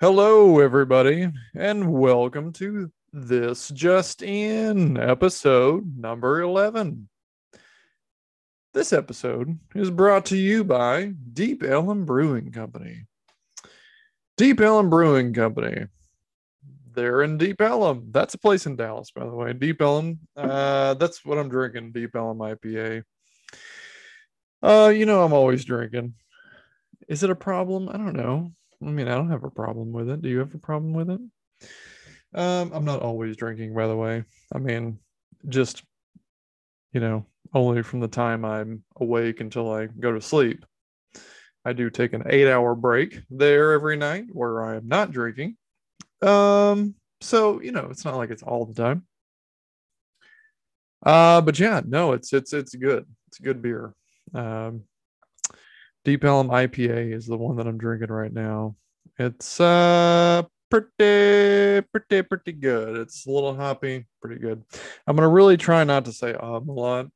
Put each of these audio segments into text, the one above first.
Hello, everybody, and welcome to this just in episode number 11. This episode is brought to you by Deep Ellum Brewing Company. Deep Ellum Brewing Company. They're in Deep Ellum. That's a place in Dallas, by the way. Deep Ellum. Uh, that's what I'm drinking. Deep Ellum IPA. Uh, you know, I'm always drinking. Is it a problem? I don't know. I mean, I don't have a problem with it. Do you have a problem with it? Um, I'm not always drinking, by the way. I mean, just you know, only from the time I'm awake until I go to sleep. I do take an eight hour break there every night where I am not drinking. Um, so you know, it's not like it's all the time. Uh, but yeah, no, it's it's it's good. It's good beer. Um, Deep Ellum IPA is the one that I'm drinking right now. It's uh pretty pretty pretty good. It's a little hoppy, pretty good. I'm gonna really try not to say um a lot.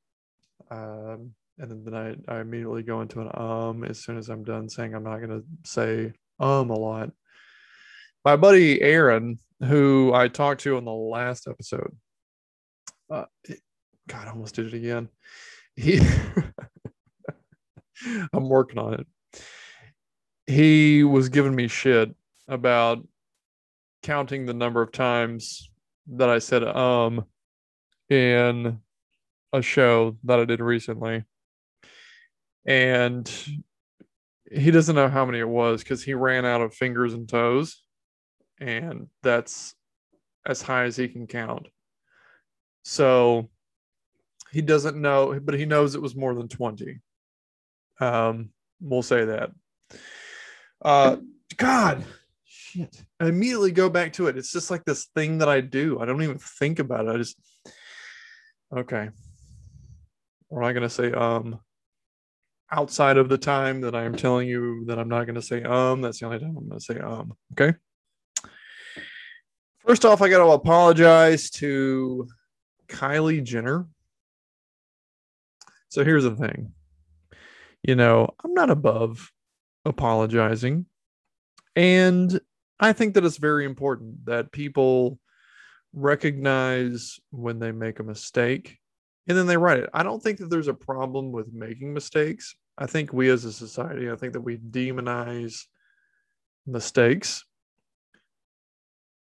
Um and then I, I immediately go into an um as soon as I'm done saying I'm not gonna say um a lot. My buddy Aaron, who I talked to in the last episode, uh, God, I almost did it again. He I'm working on it. He was giving me shit about counting the number of times that I said um in a show that I did recently. And he doesn't know how many it was because he ran out of fingers and toes. And that's as high as he can count. So he doesn't know, but he knows it was more than 20. Um, we'll say that. Uh, God, shit. I immediately go back to it. It's just like this thing that I do. I don't even think about it. I just, okay. We're not going to say, um, outside of the time that I'm telling you that I'm not going to say, um, that's the only time I'm going to say, um, okay. First off, I got to apologize to Kylie Jenner. So here's the thing you know, I'm not above apologizing. And I think that it's very important that people recognize when they make a mistake and then they write it. I don't think that there's a problem with making mistakes. I think we as a society, I think that we demonize mistakes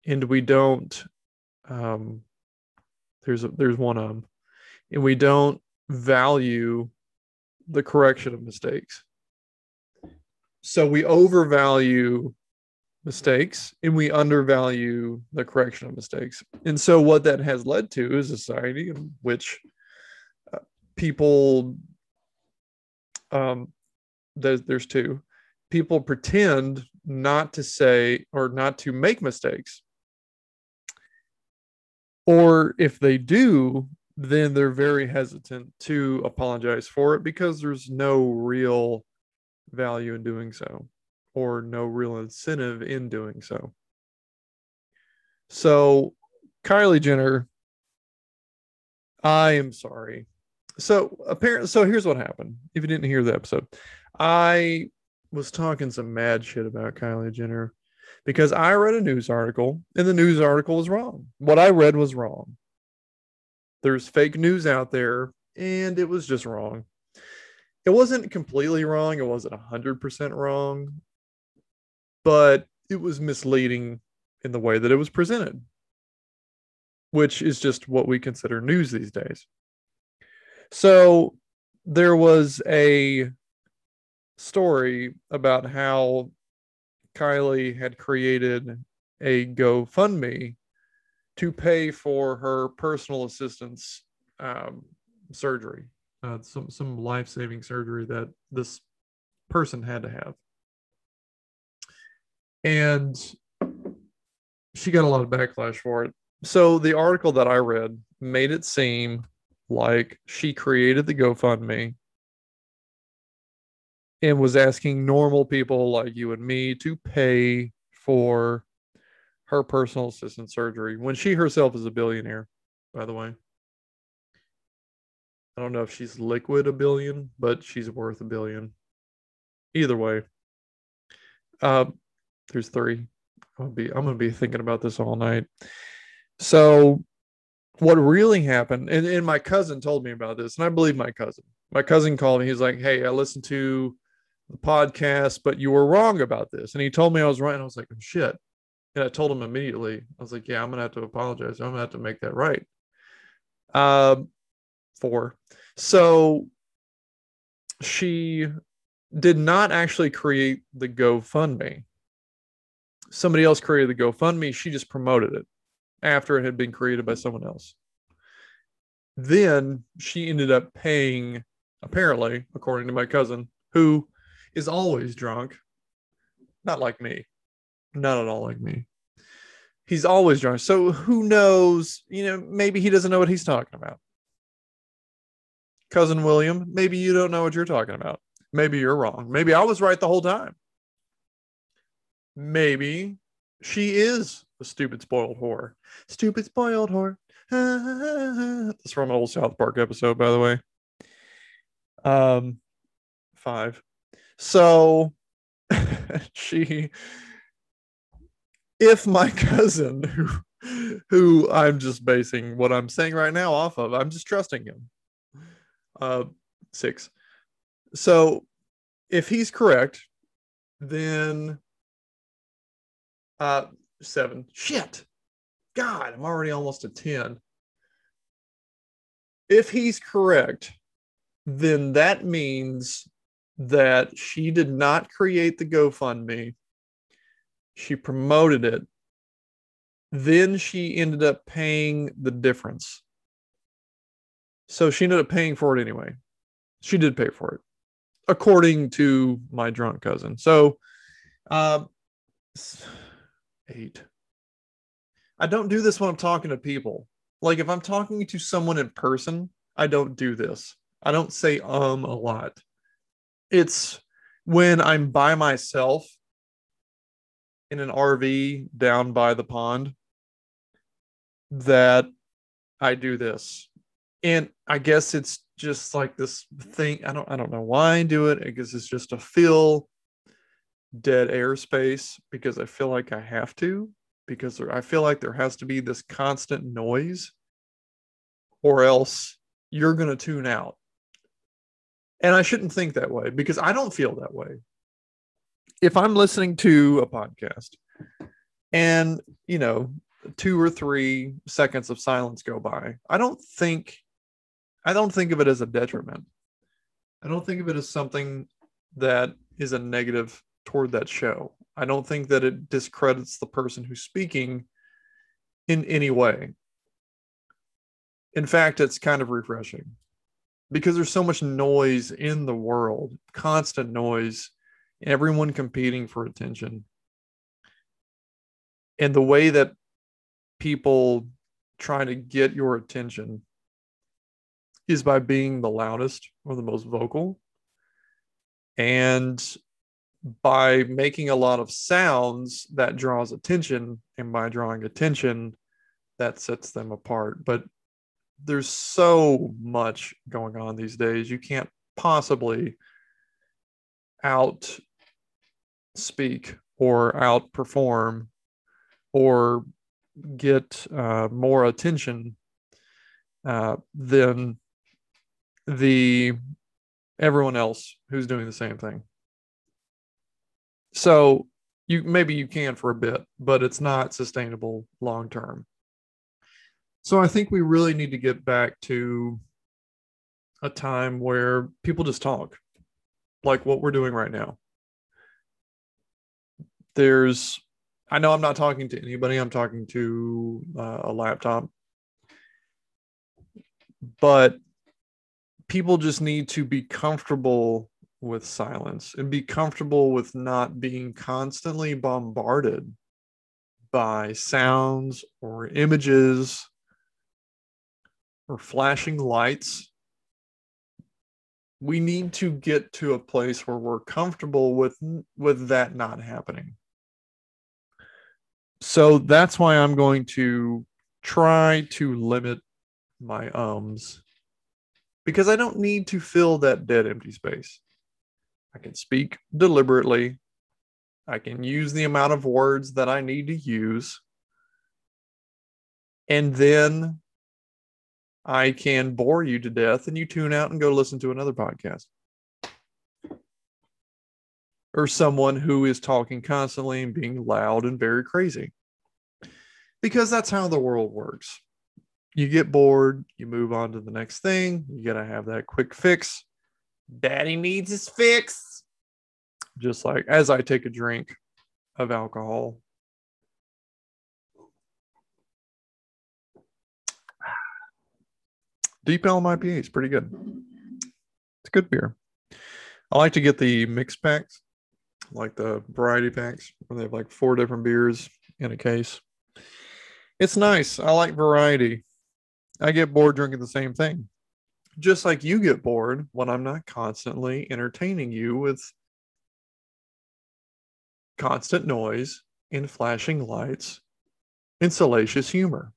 and we don't um there's a, there's one um and we don't value the correction of mistakes. So we overvalue mistakes and we undervalue the correction of mistakes. And so what that has led to is a society in which uh, people um there's there's two people pretend not to say or not to make mistakes or if they do then they're very hesitant to apologize for it because there's no real value in doing so or no real incentive in doing so. So, Kylie Jenner, I am sorry. So, apparently, so here's what happened. If you didn't hear the episode, I was talking some mad shit about Kylie Jenner because I read a news article and the news article was wrong. What I read was wrong there's fake news out there and it was just wrong. It wasn't completely wrong, it wasn't 100% wrong, but it was misleading in the way that it was presented, which is just what we consider news these days. So there was a story about how Kylie had created a GoFundMe to pay for her personal assistance um, surgery, uh, some some life saving surgery that this person had to have, and she got a lot of backlash for it. So the article that I read made it seem like she created the GoFundMe and was asking normal people like you and me to pay for her personal assistant surgery when she herself is a billionaire, by the way. I don't know if she's liquid a billion, but she's worth a billion. Either way, uh, there's three. I'm gonna be I'm gonna be thinking about this all night. So what really happened, and, and my cousin told me about this, and I believe my cousin. My cousin called me. He's like, Hey, I listened to the podcast, but you were wrong about this. And he told me I was right. And I was like, oh, shit. And I told him immediately, I was like, yeah, I'm gonna have to apologize. I'm gonna have to make that right. Um, four. So she did not actually create the GoFundMe. Somebody else created the GoFundMe. She just promoted it after it had been created by someone else. Then she ended up paying, apparently, according to my cousin, who is always drunk. Not like me. Not at all like me. He's always drunk. So who knows? You know, maybe he doesn't know what he's talking about. Cousin William, maybe you don't know what you're talking about. Maybe you're wrong. Maybe I was right the whole time. Maybe she is a stupid spoiled whore. Stupid spoiled whore. That's from an old South Park episode, by the way. Um, five. So she, if my cousin, who, who I'm just basing what I'm saying right now off of, I'm just trusting him. Uh, six. So if he's correct, then uh, seven. Shit. God, I'm already almost at 10. If he's correct, then that means that she did not create the GoFundMe. She promoted it. Then she ended up paying the difference. So she ended up paying for it anyway. She did pay for it, according to my drunk cousin. So, uh, eight. I don't do this when I'm talking to people. Like if I'm talking to someone in person, I don't do this. I don't say um a lot it's when I'm by myself in an RV down by the pond that I do this. And I guess it's just like this thing. I don't I don't know why I do it. I guess it's just to fill dead airspace because I feel like I have to because there, I feel like there has to be this constant noise or else you're to tune out. And I shouldn't think that way because I don't feel that way. If I'm listening to a podcast and, you know, two or three seconds of silence go by, I don't think I don't think of it as a detriment. I don't think of it as something that is a negative toward that show. I don't think that it discredits the person who's speaking in any way. In fact, it's kind of refreshing because there's so much noise in the world, constant noise, everyone competing for attention. And the way that people trying to get your attention is by being the loudest or the most vocal and by making a lot of sounds that draws attention and by drawing attention that sets them apart but there's so much going on these days. You can't possibly out speak or outperform or get uh, more attention uh, than the everyone else who's doing the same thing. So you maybe you can for a bit, but it's not sustainable long term. So I think we really need to get back to a time where people just talk, like what we're doing right now. There's, I know I'm not talking to anybody, I'm talking to uh, a laptop, but people just need to be comfortable with silence and be comfortable with not being constantly bombarded by sounds or images or flashing lights. We need to get to a place where we're comfortable with with that not happening. So that's why I'm going to try to limit my ums because I don't need to fill that dead empty space. I can speak deliberately. I can use the amount of words that I need to use. And then I can bore you to death and you tune out and go listen to another podcast. Or someone who is talking constantly and being loud and very crazy. Because that's how the world works. You get bored, you move on to the next thing, you got to have that quick fix. Daddy needs his fix. Just like as I take a drink of alcohol Deep Ellum IPA is pretty good. It's good beer. I like to get the mix packs, like the variety packs, where they have like four different beers in a case. It's nice. I like variety. I get bored drinking the same thing. Just like you get bored when I'm not constantly entertaining you with constant noise and flashing lights and salacious humor.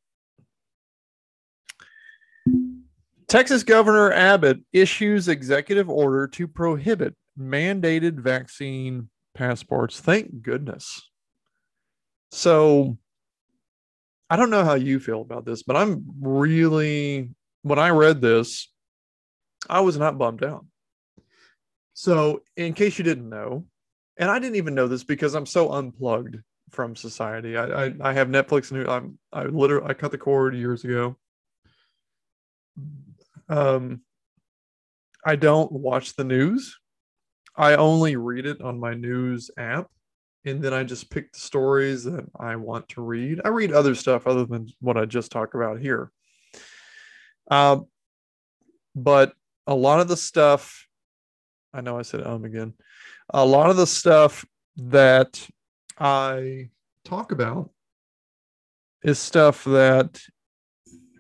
Texas Governor Abbott issues executive order to prohibit mandated vaccine passports. Thank goodness. So I don't know how you feel about this, but I'm really, when I read this, I was not bummed out. So, in case you didn't know, and I didn't even know this because I'm so unplugged from society. I I, I have Netflix and I'm I literally I cut the cord years ago. Um, I don't watch the news. I only read it on my news app, and then I just pick the stories that I want to read. I read other stuff other than what I just talked about here. Um, but a lot of the stuff, I know I said um again. A lot of the stuff that I talk about is stuff that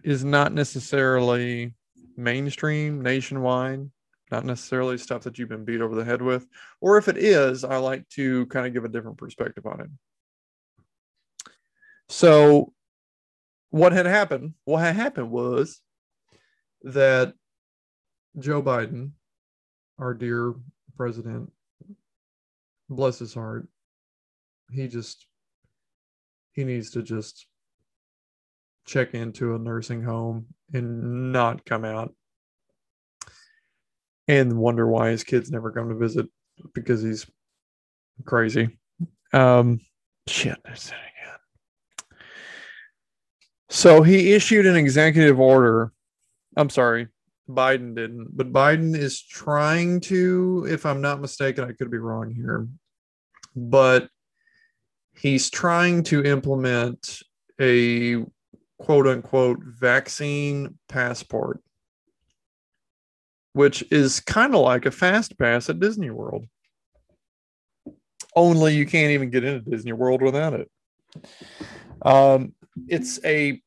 is not necessarily mainstream, nationwide, not necessarily stuff that you've been beat over the head with. Or if it is, I like to kind of give a different perspective on it. So, what had happened? What had happened was that Joe Biden, our dear president, bless his heart, he just he needs to just check into a nursing home and not come out and wonder why his kids never come to visit because he's crazy. Um, shit. So he issued an executive order. I'm sorry, Biden didn't, but Biden is trying to, if I'm not mistaken, I could be wrong here, but he's trying to implement a quote unquote vaccine passport, which is kind of like a fast pass at Disney World. Only you can't even get into Disney World without it. Um, it's a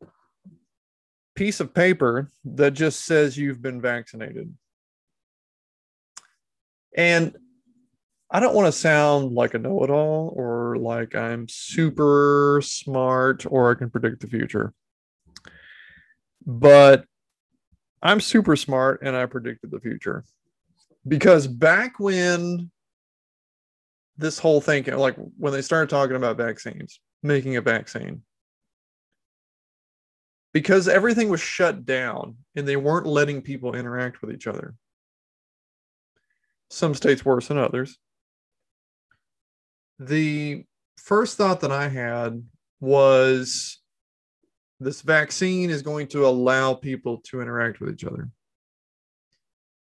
piece of paper that just says you've been vaccinated. And I don't want to sound like a know it all or like I'm super smart or I can predict the future but I'm super smart and I predicted the future because back when this whole thing, like when they started talking about vaccines, making a vaccine, because everything was shut down and they weren't letting people interact with each other. Some states worse than others. The first thought that I had was this vaccine is going to allow people to interact with each other.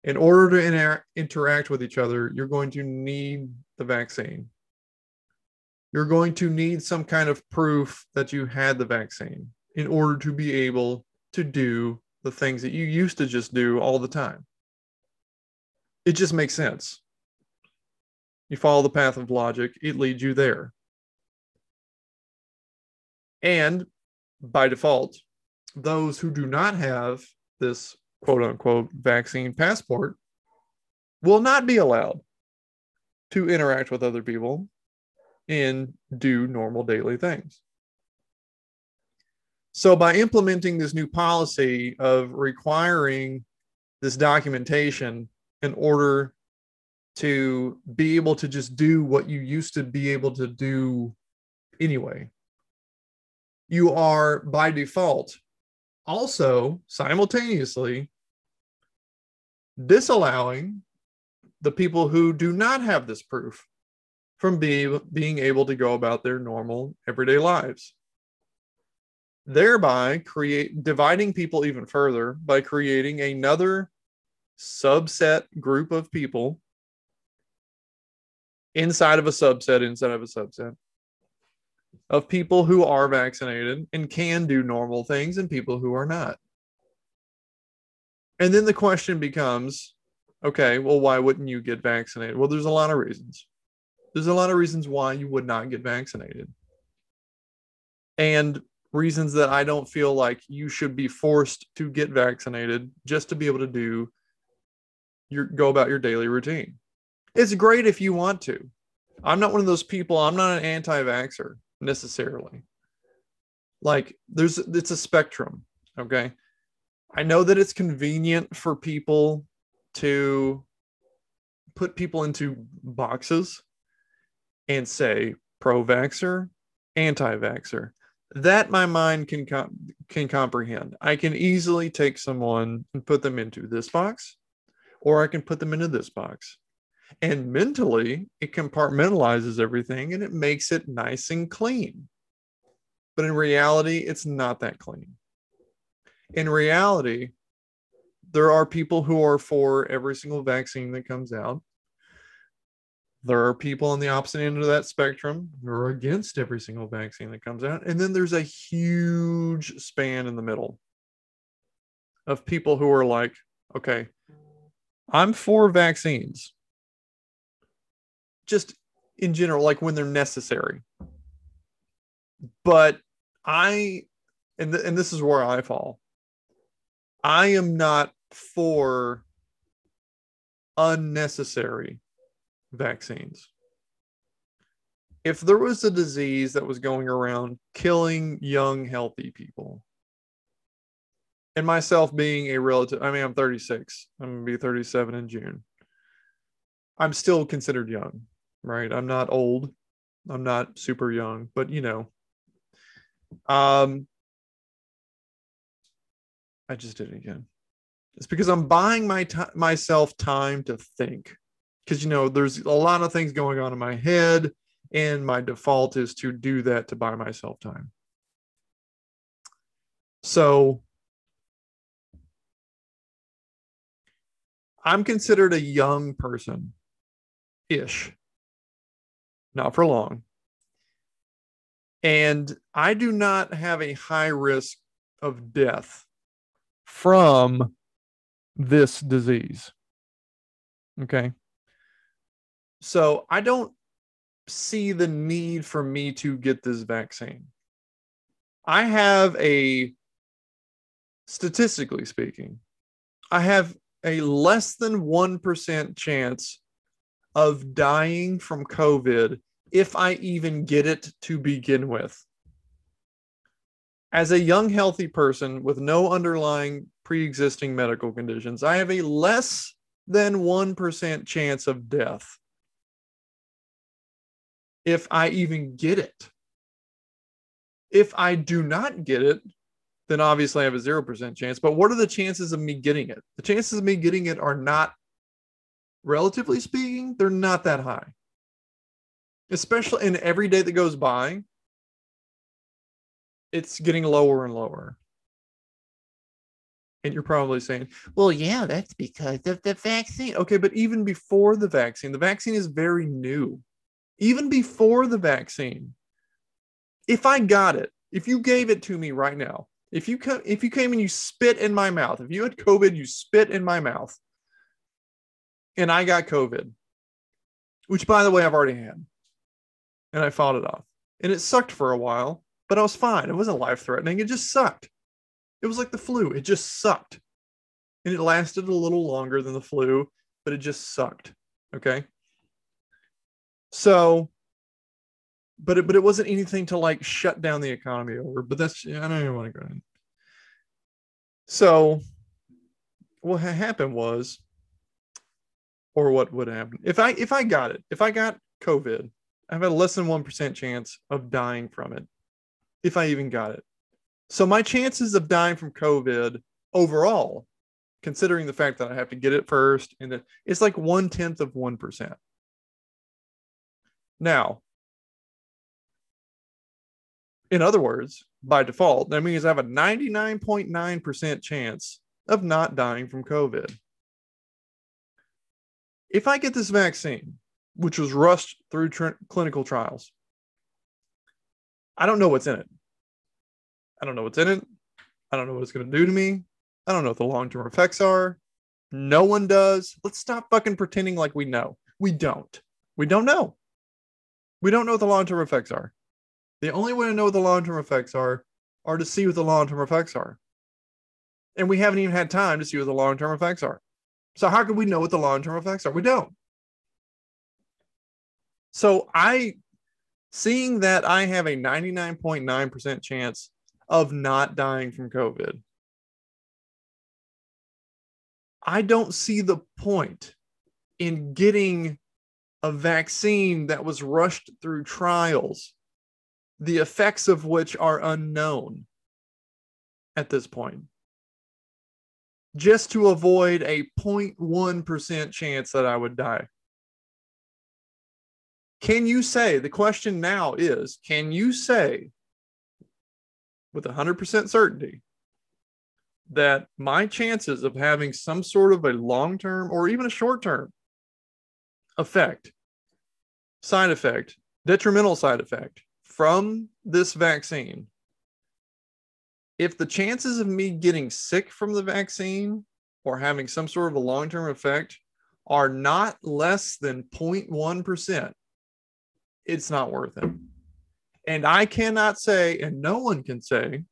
In order to inter- interact with each other, you're going to need the vaccine. You're going to need some kind of proof that you had the vaccine in order to be able to do the things that you used to just do all the time. It just makes sense. You follow the path of logic, it leads you there. And by default, those who do not have this quote unquote vaccine passport will not be allowed to interact with other people and do normal daily things. So, by implementing this new policy of requiring this documentation in order to be able to just do what you used to be able to do anyway. You are by default. Also simultaneously disallowing the people who do not have this proof from be, being able to go about their normal everyday lives. Thereby create dividing people even further by creating another subset group of people inside of a subset inside of a subset of people who are vaccinated and can do normal things and people who are not. And then the question becomes okay, well, why wouldn't you get vaccinated? Well, there's a lot of reasons. There's a lot of reasons why you would not get vaccinated. And reasons that I don't feel like you should be forced to get vaccinated just to be able to do your go about your daily routine. It's great if you want to. I'm not one of those people, I'm not an anti-vaxxer necessarily. Like there's it's a spectrum, okay? I know that it's convenient for people to put people into boxes and say pro vaxer anti vaxer That my mind can com- can comprehend. I can easily take someone and put them into this box, or I can put them into this box. And mentally, it compartmentalizes everything and it makes it nice and clean. But in reality, it's not that clean. In reality, there are people who are for every single vaccine that comes out. There are people on the opposite end of that spectrum who are against every single vaccine that comes out. And then there's a huge span in the middle of people who are like, okay, I'm for vaccines just in general, like when they're necessary. But I, and, th- and this is where I fall, I am not for unnecessary vaccines. If there was a disease that was going around killing young, healthy people, and myself being a relative, I mean, I'm 36, I'm gonna be 37 in June. I'm still considered young right? I'm not old. I'm not super young, but you know. Um I just did it again. It's because I'm buying my t- myself time to think. Cuz you know, there's a lot of things going on in my head and my default is to do that to buy myself time. So I'm considered a young person ish not for long. And I do not have a high risk of death from this disease. Okay. So I don't see the need for me to get this vaccine. I have a, statistically speaking, I have a less than 1% chance of dying from COVID if I even get it to begin with. As a young, healthy person with no underlying pre existing medical conditions, I have a less than 1% chance of death if I even get it. If I do not get it, then obviously I have a 0% chance. But what are the chances of me getting it? The chances of me getting it are not relatively speaking, they're not that high. Especially in every day that goes by, it's getting lower and lower. And you're probably saying, well, yeah, that's because of the vaccine. Okay, but even before the vaccine, the vaccine is very new. Even before the vaccine, if I got it, if you gave it to me right now, if you if you came and you spit in my mouth, if you had COVID, you spit in my mouth, and I got COVID, which by the way, I've already had, and I fought it off. And it sucked for a while, but I was fine. It wasn't life threatening. It just sucked. It was like the flu. It just sucked. And it lasted a little longer than the flu, but it just sucked. Okay. So, but it, but it wasn't anything to like shut down the economy over. But that's, I don't even want to go in. So, what happened was or what would happen if I if I got it, if I got COVID, I have a less than one percent chance of dying from it, if I even got it. So my chances of dying from COVID overall, considering the fact that I have to get it first, and that it's like one tenth of one percent. Now, in other words, by default, that means I have a 99.9% chance of not dying from COVID. If I get this vaccine, which was rushed through tr- clinical trials, I don't know what's in it. I don't know what's in it. I don't know what it's going to do to me. I don't know what the long term effects are. No one does. Let's stop fucking pretending like we know. We don't. We don't know. We don't know what the long term effects are. The only way to know what the long term effects are are to see what the long term effects are. And we haven't even had time to see what the long term effects are. So, how can we know what the long term effects are? We don't. So, I, seeing that I have a 99.9% chance of not dying from COVID, I don't see the point in getting a vaccine that was rushed through trials, the effects of which are unknown at this point, just to avoid a 0.1% chance that I would die. Can you say, the question now is, can you say with 100% certainty that my chances of having some sort of a long term or even a short term effect, side effect, detrimental side effect from this vaccine, if the chances of me getting sick from the vaccine or having some sort of a long term effect are not less than 0.1%, it's not worth it. And I cannot say, and no one can say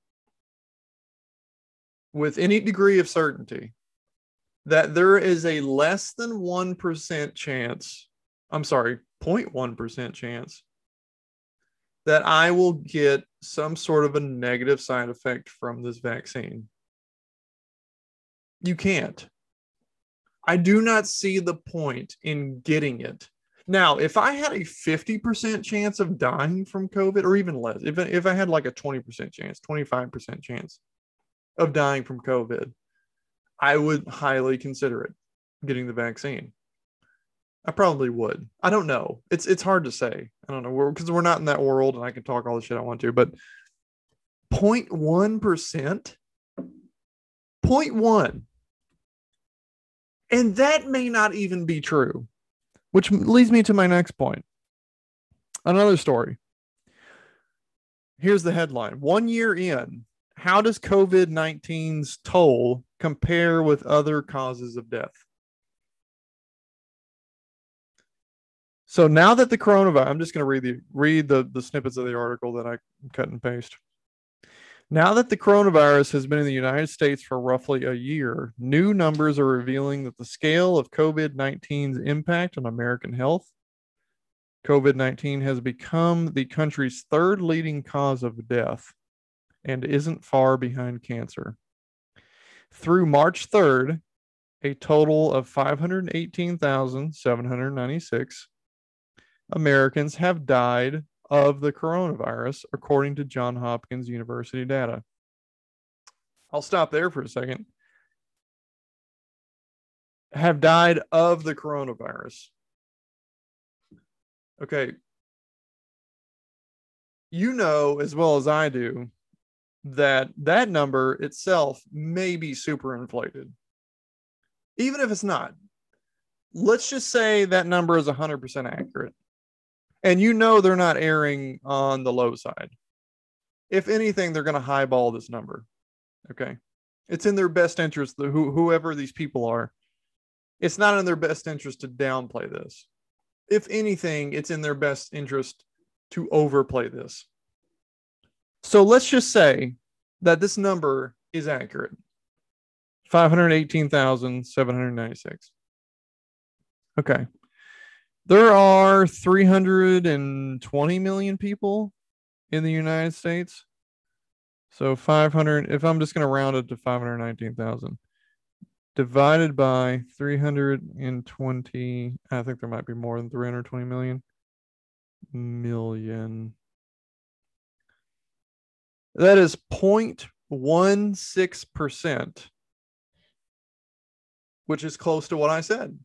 with any degree of certainty that there is a less than 1% chance, I'm sorry, 0.1% chance that I will get some sort of a negative side effect from this vaccine. You can't. I do not see the point in getting it. Now, if I had a 50% chance of dying from COVID or even less, if, if I had like a 20% chance, 25% chance of dying from COVID, I would highly consider it getting the vaccine. I probably would. I don't know. It's it's hard to say. I don't know because we're, we're not in that world, and I can talk all the shit I want to. But 0.1 percent, 0.1, and that may not even be true. Which leads me to my next point. Another story. Here's the headline: One year in, how does COVID 19's toll compare with other causes of death? So now that the coronavirus, I'm just going to read the read the, the snippets of the article that I cut and paste. Now that the coronavirus has been in the United States for roughly a year, new numbers are revealing that the scale of COVID 19's impact on American health. COVID 19 has become the country's third leading cause of death and isn't far behind cancer. Through March 3rd, a total of 518,796 Americans have died of the coronavirus, according to Johns Hopkins University data. I'll stop there for a second. Have died of the coronavirus. Okay. You know as well as I do that that number itself may be super inflated. Even if it's not. Let's just say that number is 100% accurate and you know they're not erring on the low side. If anything, they're going to highball this number. Okay. It's in their best interest, the, who, whoever these people are. It's not in their best interest to downplay this. If anything, it's in their best interest to overplay this. So let's just say that this number is accurate 518,796. Okay. There are 320 million people in the United States. So 500, if I'm just going to round it to 519,000, divided by 320. I think there might be more than 320 million. Million. That is 0.16%, which is close to what I said.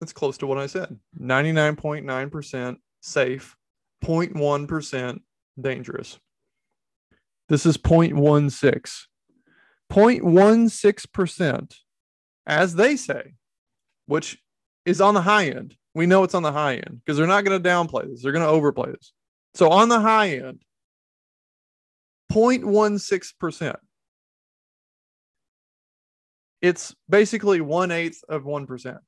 That's close to what I said. 99.9% safe, 0.1% dangerous. This is 0.16. 0.16%, as they say, which is on the high end. We know it's on the high end because they're not going to downplay this. They're going to overplay this. So on the high end, 0.16%. It's basically one eighth of 1%.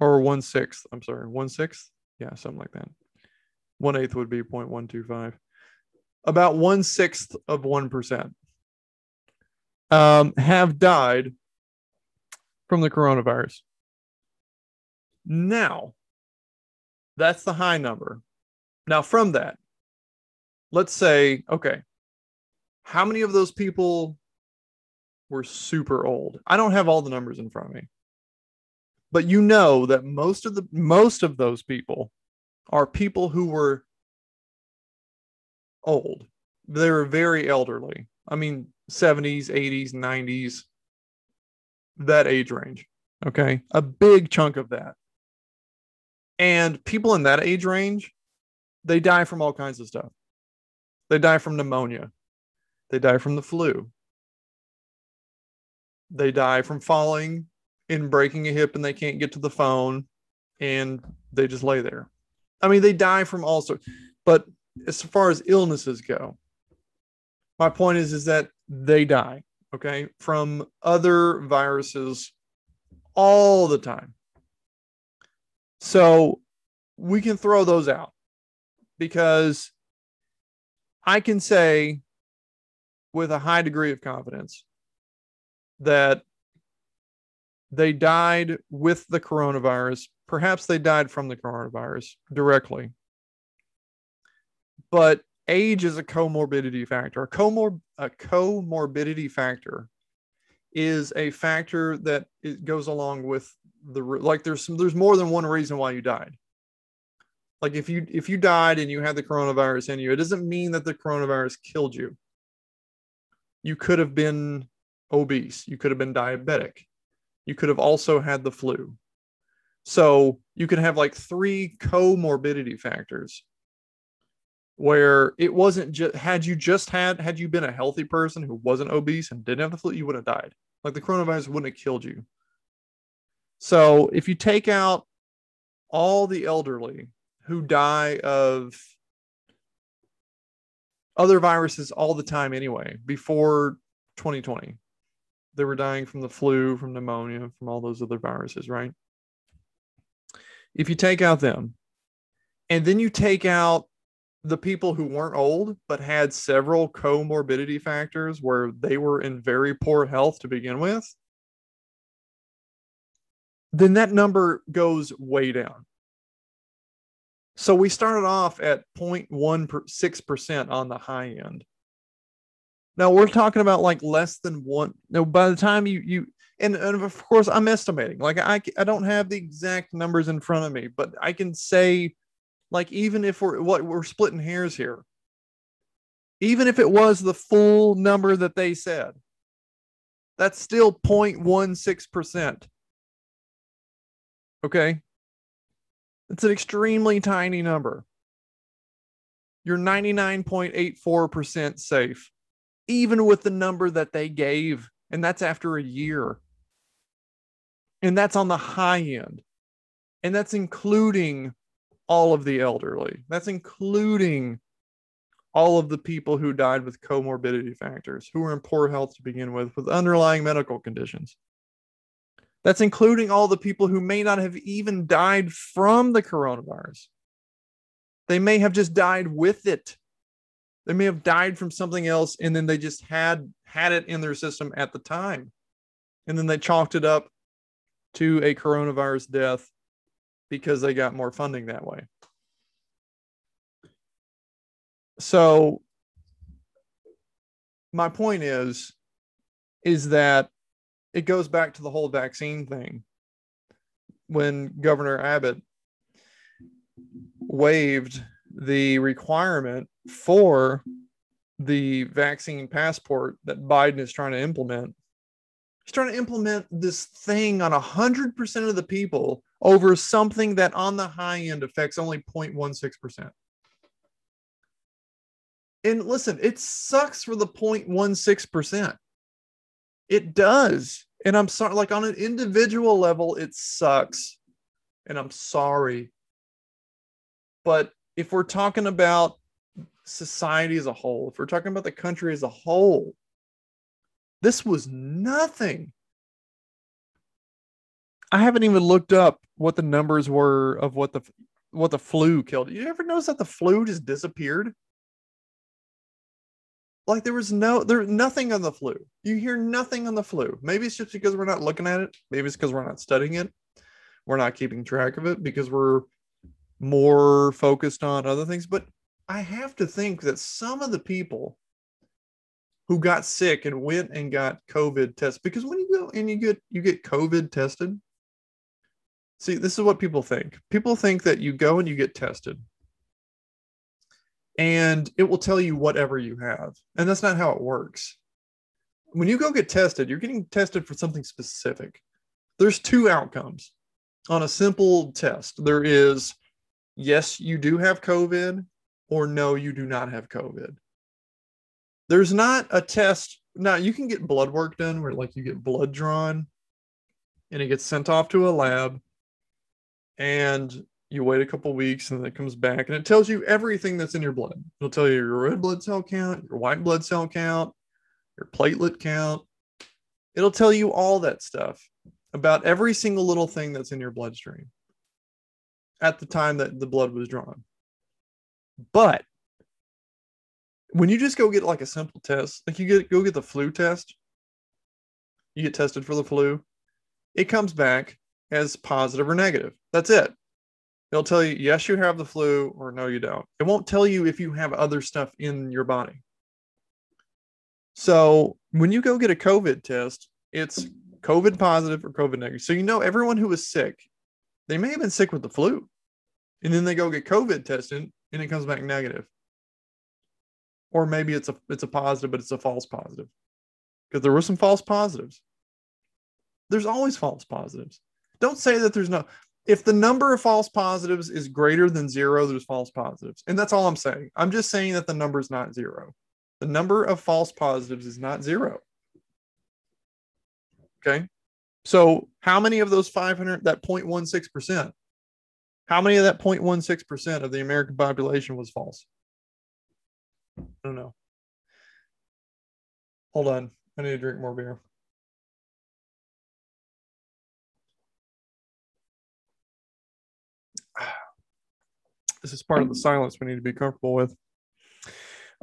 Or one sixth. I'm sorry, one sixth. Yeah, something like that. One eighth would be 0.125. About one sixth of 1% um, have died from the coronavirus. Now, that's the high number. Now, from that, let's say, okay, how many of those people were super old? I don't have all the numbers in front of me. But you know that most of the most of those people are people who were old. They were very elderly. I mean, 70s, 80s, 90s, that age range. Okay. A big chunk of that. And people in that age range, they die from all kinds of stuff. They die from pneumonia. They die from the flu. They die from falling and breaking a hip and they can't get to the phone and they just lay there. I mean, they die from all sorts. But as far as illnesses go, my point is is that they die, okay, from other viruses all the time. So we can throw those out because I can say with a high degree of confidence that they died with the coronavirus. Perhaps they died from the coronavirus directly. But age is a comorbidity factor. A, comor- a comorbidity factor is a factor that it goes along with the like there's some, there's more than one reason why you died like if you if you died and you had the coronavirus in you it doesn't mean that the coronavirus killed you you could have been obese you could have been diabetic you could have also had the flu. So you could have like three comorbidity factors where it wasn't just had you just had had you been a healthy person who wasn't obese and didn't have the flu, you would have died. Like the coronavirus wouldn't have killed you. So if you take out all the elderly who die of other viruses all the time anyway, before 2020, they were dying from the flu, from pneumonia, from all those other viruses, right? If you take out them, and then you take out the people who weren't old but had several comorbidity factors where they were in very poor health to begin with, then that number goes way down. So we started off at 0.16% on the high end. Now we're talking about like less than one. No, by the time you you and, and of course I'm estimating. Like I I don't have the exact numbers in front of me, but I can say, like even if we're what we're splitting hairs here, even if it was the full number that they said, that's still 0.16 percent. Okay, it's an extremely tiny number. You're 99.84% safe even with the number that they gave. And that's after a year. And that's on the high end. And that's including all of the elderly. That's including all of the people who died with comorbidity factors, who were in poor health to begin with, with underlying medical conditions. That's including all the people who may not have even died from the coronavirus. They may have just died with it they may have died from something else and then they just had had it in their system at the time. And then they chalked it up to a coronavirus death because they got more funding that way. So my point is is that it goes back to the whole vaccine thing. When Governor Abbott waived the requirement for the vaccine passport that Biden is trying to implement. He's trying to implement this thing on 100% of the people over something that on the high end affects only 0.16%. And listen, it sucks for the 0.16%. It does. And I'm sorry, like on an individual level, it sucks. And I'm sorry. But if we're talking about society as a whole, if we're talking about the country as a whole, this was nothing. I haven't even looked up what the numbers were of what the what the flu killed. You ever notice that the flu just disappeared? Like there was no there nothing on the flu. You hear nothing on the flu. Maybe it's just because we're not looking at it. Maybe it's because we're not studying it. We're not keeping track of it because we're more focused on other things. But I have to think that some of the people who got sick and went and got COVID tests, because when you go and you get you get COVID tested, see, this is what people think. People think that you go and you get tested and it will tell you whatever you have. And that's not how it works. When you go get tested, you're getting tested for something specific. There's two outcomes on a simple test. There is yes, you do have COVID, or no, you do not have COVID. There's not a test. Now, you can get blood work done where, like, you get blood drawn and it gets sent off to a lab. And you wait a couple weeks and then it comes back and it tells you everything that's in your blood. It'll tell you your red blood cell count, your white blood cell count, your platelet count. It'll tell you all that stuff about every single little thing that's in your bloodstream at the time that the blood was drawn. But when you just go get like a simple test, like you get go get the flu test, you get tested for the flu, it comes back as positive or negative. That's it. It'll tell you, yes, you have the flu, or no, you don't. It won't tell you if you have other stuff in your body. So when you go get a COVID test, it's COVID positive or COVID negative. So you know everyone who was sick, they may have been sick with the flu. And then they go get COVID tested and it comes back negative. Or maybe it's a it's a positive, but it's a false positive. Because there were some false positives. There's always false positives. Don't say that there's no if the number of false positives is greater than zero, there's false positives. And that's all I'm saying. I'm just saying that the number is not zero. The number of false positives is not zero. Okay. So, how many of those 500, that 0.16%, how many of that 0.16% of the American population was false? I don't know. Hold on. I need to drink more beer. This is part of the silence we need to be comfortable with.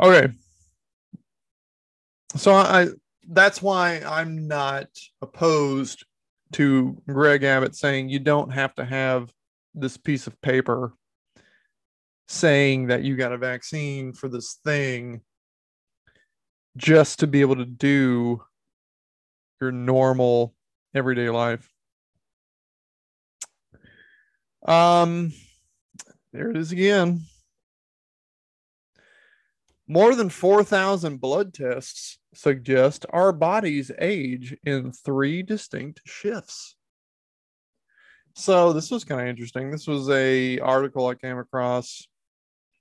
Okay. So I that's why I'm not opposed to Greg Abbott saying you don't have to have this piece of paper saying that you got a vaccine for this thing just to be able to do your normal everyday life. Um there it is again. More than 4,000 blood tests suggest our bodies age in three distinct shifts. So this was kind of interesting. This was a article I came across.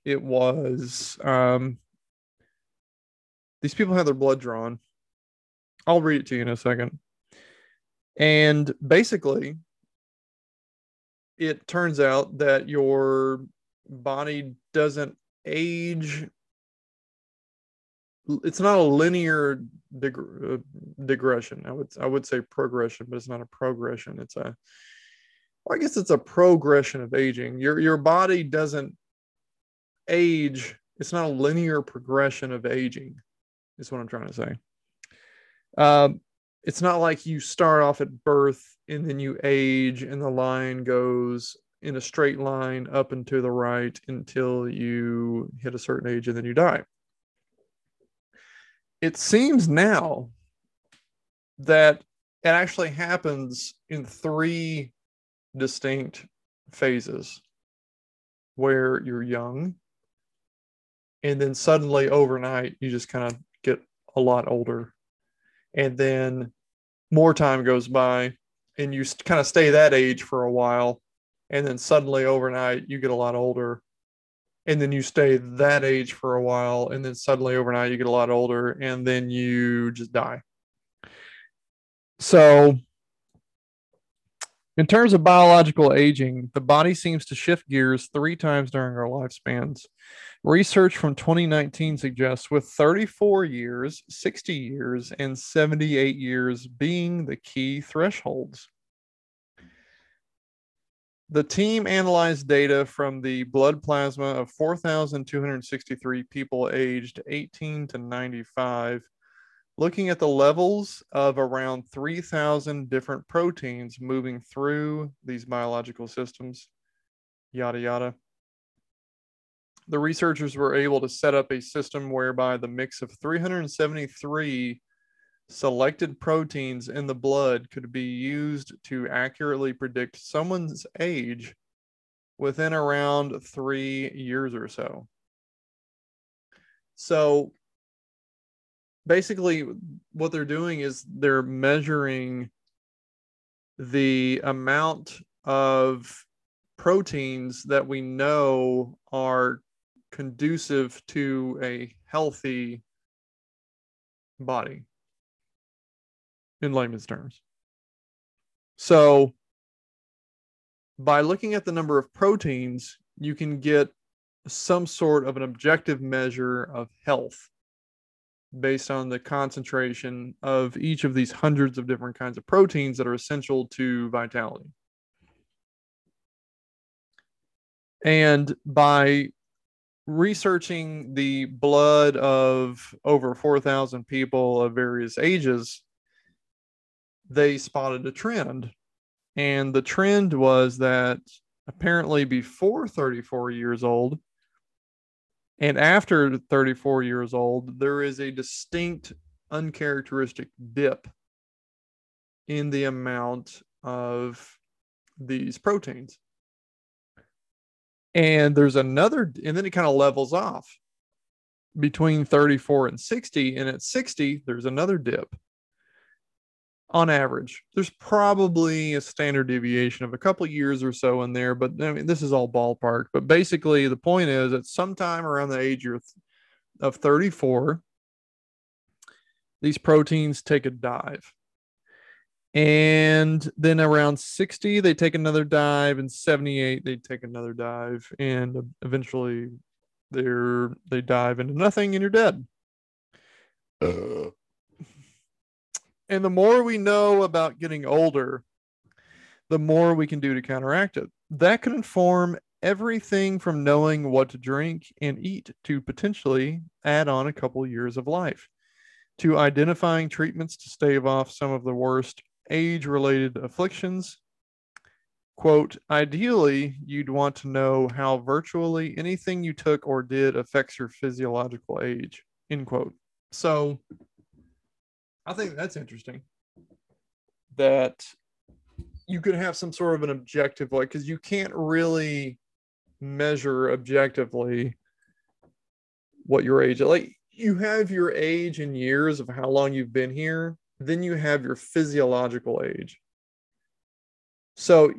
It was um, these people had their blood drawn. I'll read it to you in a second. And basically, it turns out that your body doesn't age it's not a linear dig- uh, digression i would i would say progression but it's not a progression it's a well, i guess it's a progression of aging. Your your body doesn't age. It's not a linear progression of aging is what i'm trying to say. Um, it's not like you start off at birth and then you age and the line goes in a straight line up and to the right until you hit a certain age and then you die. It seems now that it actually happens in three distinct phases where you're young and then suddenly overnight you just kind of get a lot older. And then more time goes by and you kind of stay that age for a while and then suddenly overnight you get a lot older. And then you stay that age for a while and then suddenly overnight you get a lot older and then you just die. So in terms of biological aging the body seems to shift gears three times during our lifespans. Research from 2019 suggests with 34 years 60 years and 78 years being the key thresholds. The team analyzed data from the blood plasma of 4,263 people aged 18 to 95, looking at the levels of around 3,000 different proteins moving through these biological systems, yada, yada. The researchers were able to set up a system whereby the mix of 373 selected proteins in the blood could be used to accurately predict someone's age within around three years or so. So basically, what they're doing is they're measuring the amount of proteins that we know are conducive to a healthy body in layman's terms. So, by looking at the number of proteins, you can get some sort of an objective measure of health based on the concentration of each of these hundreds of different kinds of proteins that are essential to vitality. And by researching the blood of over 4,000 people of various ages, they spotted a trend. And the trend was that apparently before 34 years old and after 34 years old, there is a distinct, uncharacteristic dip in the amount of these proteins. And there's another, and then it kind of levels off between 34 and 60. And at 60, there's another dip on average. There's probably a standard deviation of a couple years or so in there, but I mean, this is all ballpark. But basically, the point is that sometime around the age of 34, these proteins take a dive. And then around 60, they take another dive, and 78, they take another dive, and eventually they're they dive into nothing and you're dead. Uh. And the more we know about getting older, the more we can do to counteract it. That can inform everything from knowing what to drink and eat to potentially add on a couple years of life, to identifying treatments to stave off some of the worst age related afflictions. Quote, ideally, you'd want to know how virtually anything you took or did affects your physiological age, end quote. So, I think that's interesting. That you could have some sort of an objective, like, because you can't really measure objectively what your age like you have your age in years of how long you've been here then you have your physiological age so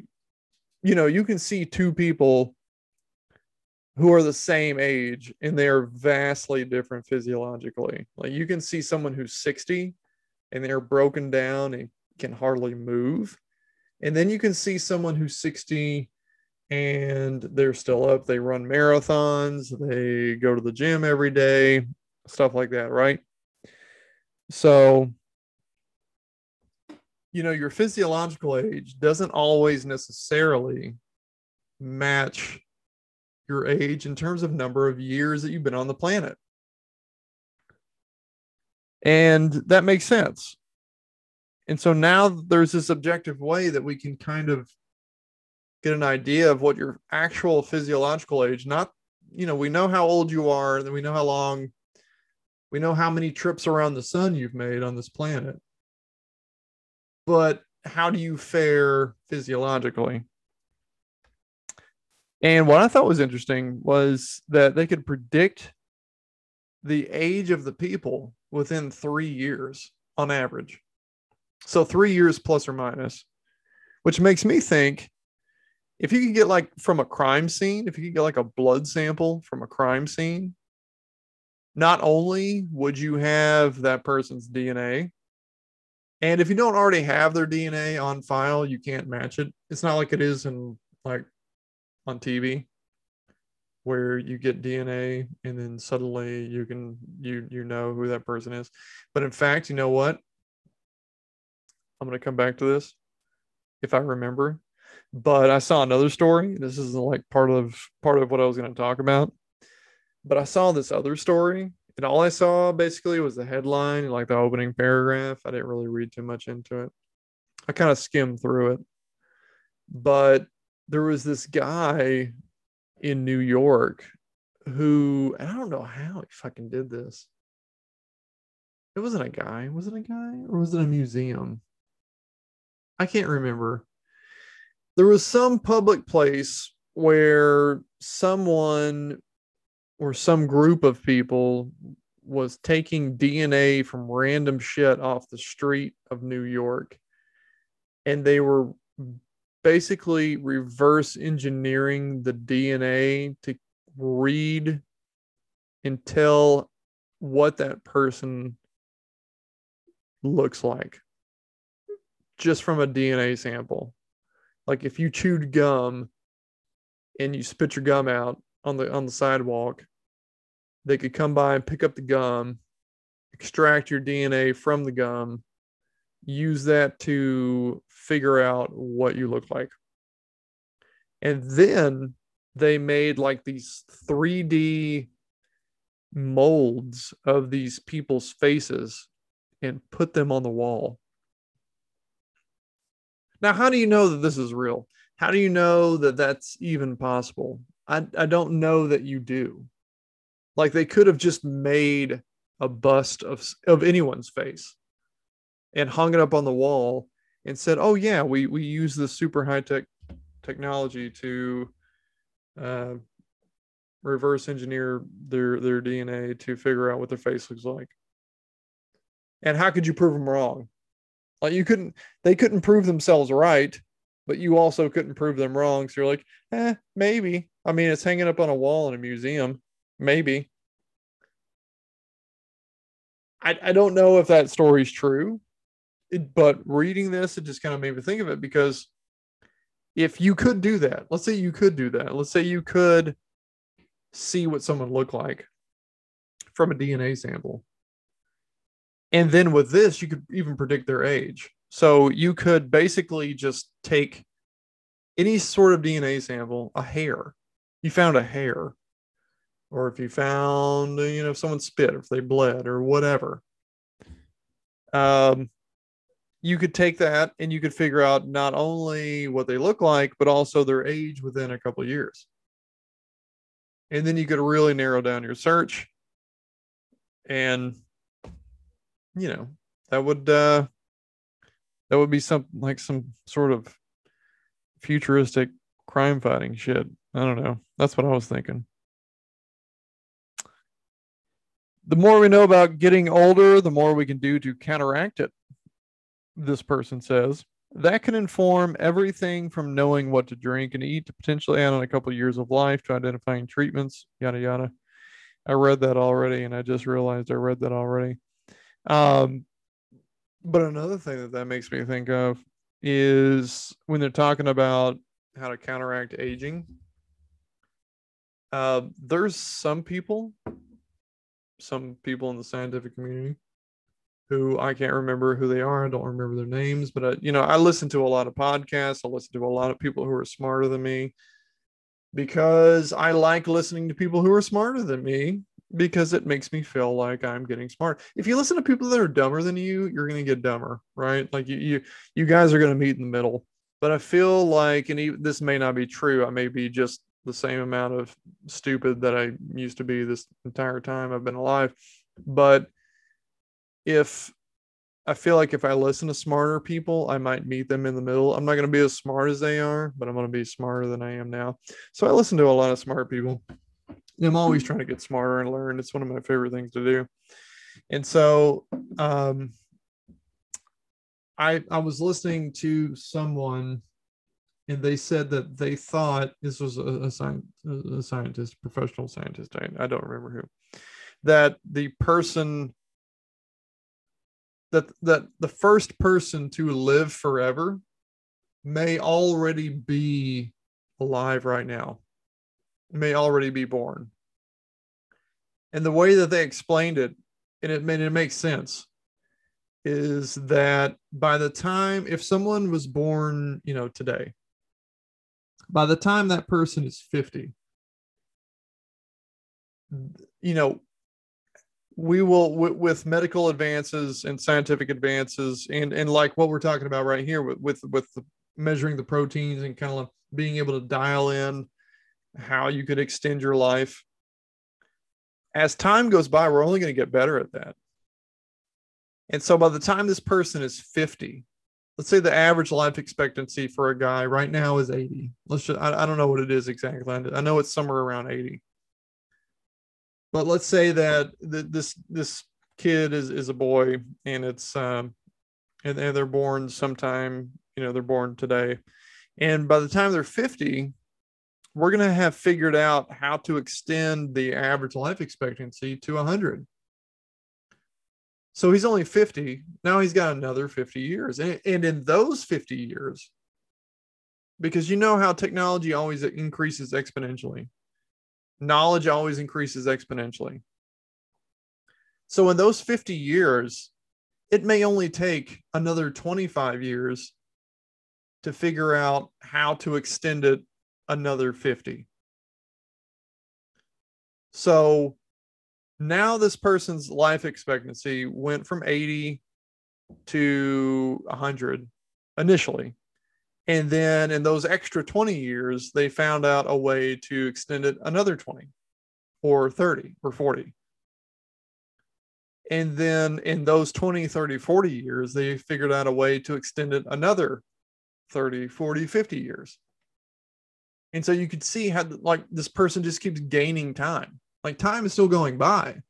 you know you can see two people who are the same age and they are vastly different physiologically like you can see someone who's 60 and they're broken down and can hardly move. And then you can see someone who's 60 and they're still up. They run marathons, they go to the gym every day, stuff like that, right? So, you know, your physiological age doesn't always necessarily match your age in terms of number of years that you've been on the planet. And that makes sense. And so now there's this objective way that we can kind of get an idea of what your actual physiological age, not, you know, we know how old you are, and we know how long, we know how many trips around the sun you've made on this planet. but how do you fare physiologically? And what I thought was interesting was that they could predict the age of the people within three years on average. So three years plus or minus, which makes me think if you could get like from a crime scene, if you could get like a blood sample from a crime scene, not only would you have that person's DNA, and if you don't already have their DNA on file, you can't match it. It's not like it is in like on TV where you get DNA and then suddenly you can you you know who that person is. But in fact, you know what? I'm to come back to this if I remember. But I saw another story. This is like part of part of what I was to talk about. But I saw this other story and all I saw basically was the headline, like the opening paragraph. I didn't really read too much into it. I kind of skimmed through it. But there was this guy in New York who, I don't know how he fucking did this. It wasn't a guy. Was it a guy or was it a museum? I can't remember. There was some public place where someone or some group of people was taking DNA from random shit off the street of New York and they were basically reverse engineering the DNA to read and tell what that person looks like just from a DNA sample. Like if you chewed gum and you spit your gum out on the on the sidewalk, they could come by and pick up the gum, extract your DNA from the gum, use that to figure out what you look like. And then they made like these 3D molds of these people's faces and put them on the wall. Now, how do you know that this is real? How do you know that that's even possible? I, I don't know that you do. Like they could have just made a bust of, of anyone's face and hung it up on the wall and said, "Oh yeah, we we use this super high tech technology to uh, reverse engineer their their DNA to figure out what their face looks like." And how could you prove them wrong? Like you couldn't, they couldn't prove themselves right, but you also couldn't prove them wrong. So you're like, eh, maybe. I mean, it's hanging up on a wall in a museum. Maybe. I, I don't know if that story's true, it, but reading this, it just kind of made me think of it because if you could do that, let's say you could do that. Let's say you could see what someone looked like from a DNA sample. And then with this, you could even predict their age. So you could basically just take any sort of DNA sample, a hair. You found a hair, or if you found, you know, if someone spit, if they bled, or whatever. Um, you could take that and you could figure out not only what they look like, but also their age within a couple years. And then you could really narrow down your search. And you know, that would uh that would be some like some sort of futuristic crime fighting shit. I don't know. That's what I was thinking. The more we know about getting older, the more we can do to counteract it. This person says that can inform everything from knowing what to drink and eat to potentially add on a couple of years of life to identifying treatments, yada yada. I read that already, and I just realized I read that already. Um, but another thing that that makes me think of is when they're talking about how to counteract aging. Uh, there's some people, some people in the scientific community who I can't remember who they are. I don't remember their names, but uh, you know, I listen to a lot of podcasts. I listen to a lot of people who are smarter than me because I like listening to people who are smarter than me because it makes me feel like I'm getting smart. If you listen to people that are dumber than you, you're going to get dumber, right? Like you, you, you guys are going to meet in the middle. But I feel like, and even, this may not be true. I may be just the same amount of stupid that I used to be this entire time I've been alive. But if I feel like if I listen to smarter people, I might meet them in the middle. I'm not going to be as smart as they are, but I'm going to be smarter than I am now. So I listen to a lot of smart people. I'm always trying to get smarter and learn. It's one of my favorite things to do. And so um, I I was listening to someone and they said that they thought this was a, a, a scientist, professional scientist. I, I don't remember who. That the person that that the first person to live forever may already be alive right now may already be born. And the way that they explained it and it made it makes sense is that by the time if someone was born you know today by the time that person is 50 you know we will with medical advances and scientific advances and and like what we're talking about right here with with with the, measuring the proteins and kind of being able to dial in how you could extend your life. As time goes by we're only going to get better at that. And so by the time this person is 50 let's say the average life expectancy for a guy right now is 80 let's just i, I don't know what it is exactly. I know it's somewhere around 80 but let's say that this this kid is is a boy and it's um and, and they're born sometime you know they're born today. And by the time they're 50 we're going to have figured out how to extend the average life expectancy to 100 so he's only 50 now he's got another 50 years. And, and in those 50 years because you know how technology always increases exponentially knowledge always increases exponentially. So in those 50 years, it may only take another 25 years to figure out how to extend it another 50. So now this person's life expectancy went from 80 to 100 initially. And then in those extra 20 years, they found out a way to extend it another 20 or 30 or 40. And then in those 20, 30, 40 years, they figured out a way to extend it another 30, 40, 50 years. And so you could see how, like, this person just keeps gaining time. Like, time is still going by.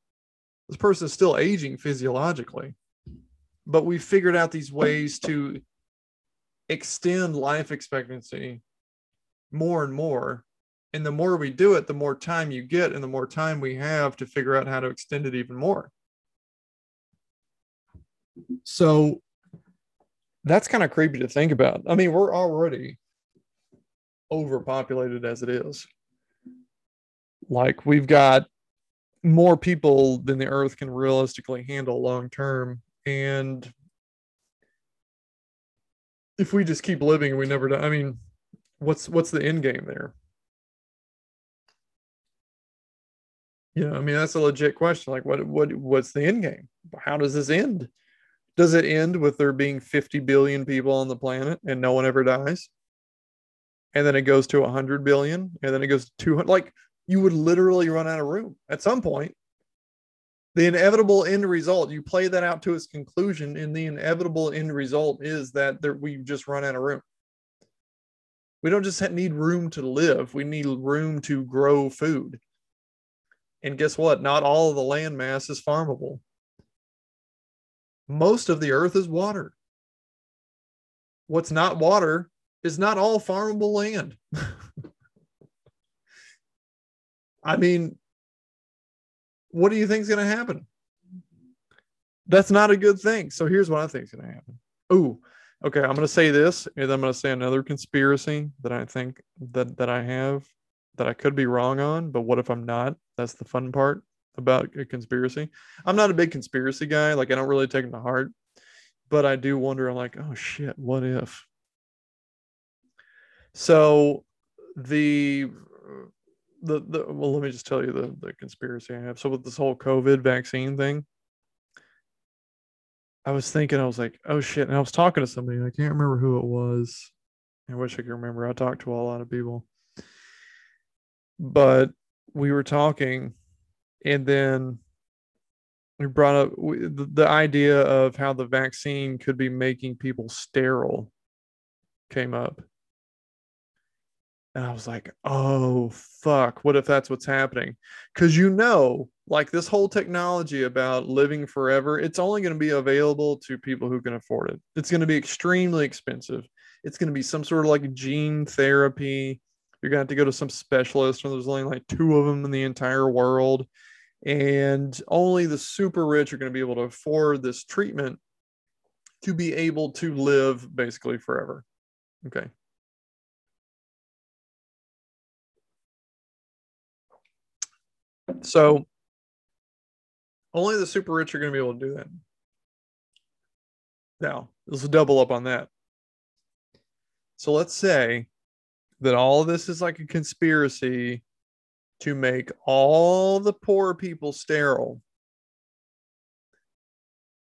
This person is still aging physiologically. But we figured out these ways to extend life expectancy more and more. And the more we do it, the more time you get and the more time we have to figure out how to extend it even more. So that's kind of creepy to think about. I mean, we're already overpopulated as it is. Like we've got more people than the earth can realistically handle long term. And if we just keep living and we never die, I mean, what's what's the end game there? Yeah, I mean that's a legit question. Like, what what what's the end game? How does this end? Does it end with there being 50 billion people on the planet and no one ever dies? And then it goes to 100 billion, and then it goes to 200. Like, you would literally run out of room at some point the inevitable end result. You play that out to its conclusion and the inevitable end result is that there, we just run out of room. We don't just need room to live. We need room to grow food. And guess what? Not all of the land mass is farmable. Most of the earth is water. What's not water is not all farmable land. I mean what do you think is going to happen? That's not a good thing. So here's what I think is going to happen. Ooh, okay. I'm going to say this, and I'm going to say another conspiracy that I think that that I have that I could be wrong on. But what if I'm not? That's the fun part about a conspiracy. I'm not a big conspiracy guy. Like I don't really take them to heart, but I do wonder. I'm like, oh shit, what if? So the the, the well let me just tell you the the conspiracy i have. So with this whole covid vaccine thing i was thinking i was like oh shit. And i was talking to somebody i can't remember who it was. I wish i could remember. I talked to a lot of people. But we were talking and then we brought up the, the idea of how the vaccine could be making people sterile came up. And I was like, oh, fuck. What if that's what's happening? Because you know, like this whole technology about living forever, it's only going to be available to people who can afford it. It's going to be extremely expensive. It's going to be some sort of like gene therapy. You're going to have to go to some specialist, and there's only like two of them in the entire world. And only the super rich are going to be able to afford this treatment to be able to live basically forever. Okay. So only the super rich are going to be able to do that. Now, let's double up on that. So let's say that all of this is like a conspiracy to make all the poor people sterile.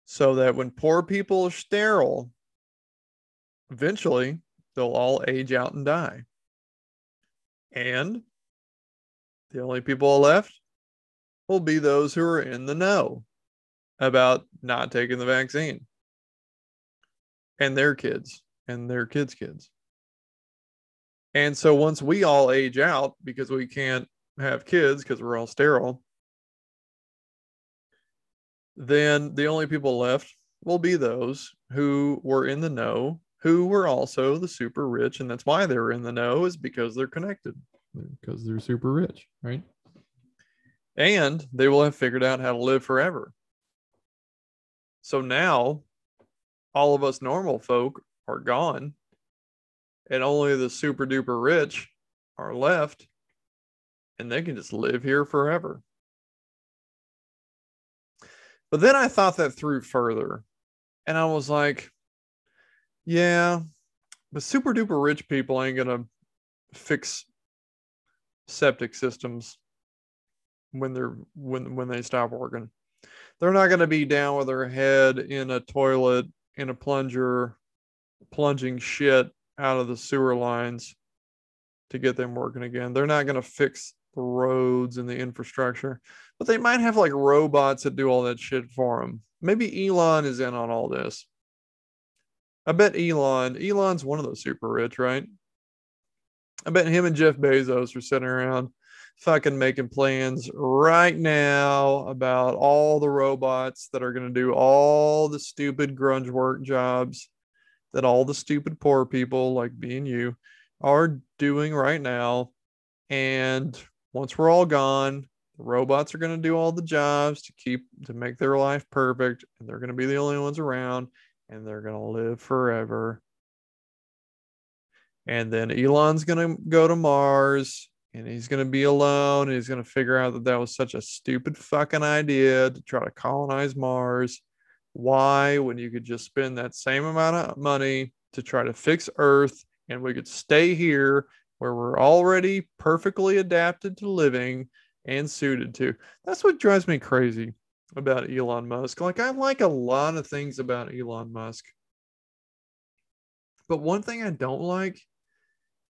So that when poor people are sterile, eventually they'll all age out and die. And the only people left will be those who are in the know about not taking the vaccine and their kids and their kids' kids. And so once we all age out because we can't have kids because we're all sterile, then the only people left will be those who were in the know, who were also the super rich. And that's why they're in the know, is because they're connected, because they're super rich, right? And they will have figured out how to live forever. So now all of us normal folk are gone, and only the super duper rich are left, and they can just live here forever. But then I thought that through further, and I was like, yeah, but super duper rich people ain't gonna fix septic systems when they're when when they stop working. They're not going to be down with their head in a toilet in a plunger, plunging shit out of the sewer lines to get them working again. They're not going to fix the roads and the infrastructure, but they might have like robots that do all that shit for them. Maybe Elon is in on all this. I bet Elon, Elon's one of those super rich, right? I bet him and Jeff Bezos are sitting around fucking making plans right now about all the robots that are going to do all the stupid grunge work jobs that all the stupid poor people like me and you are doing right now. And once we're all gone, the robots are going to do all the jobs to keep to make their life perfect and they're going to be the only ones around and they're going to live forever and then Elon's going to go to Mars and he's going to be alone and he's going to figure out that that was such a stupid fucking idea to try to colonize Mars. Why, when you could just spend that same amount of money to try to fix Earth and we could stay here where we're already perfectly adapted to living and suited to? That's what drives me crazy about Elon Musk. Like, I like a lot of things about Elon Musk. But one thing I don't like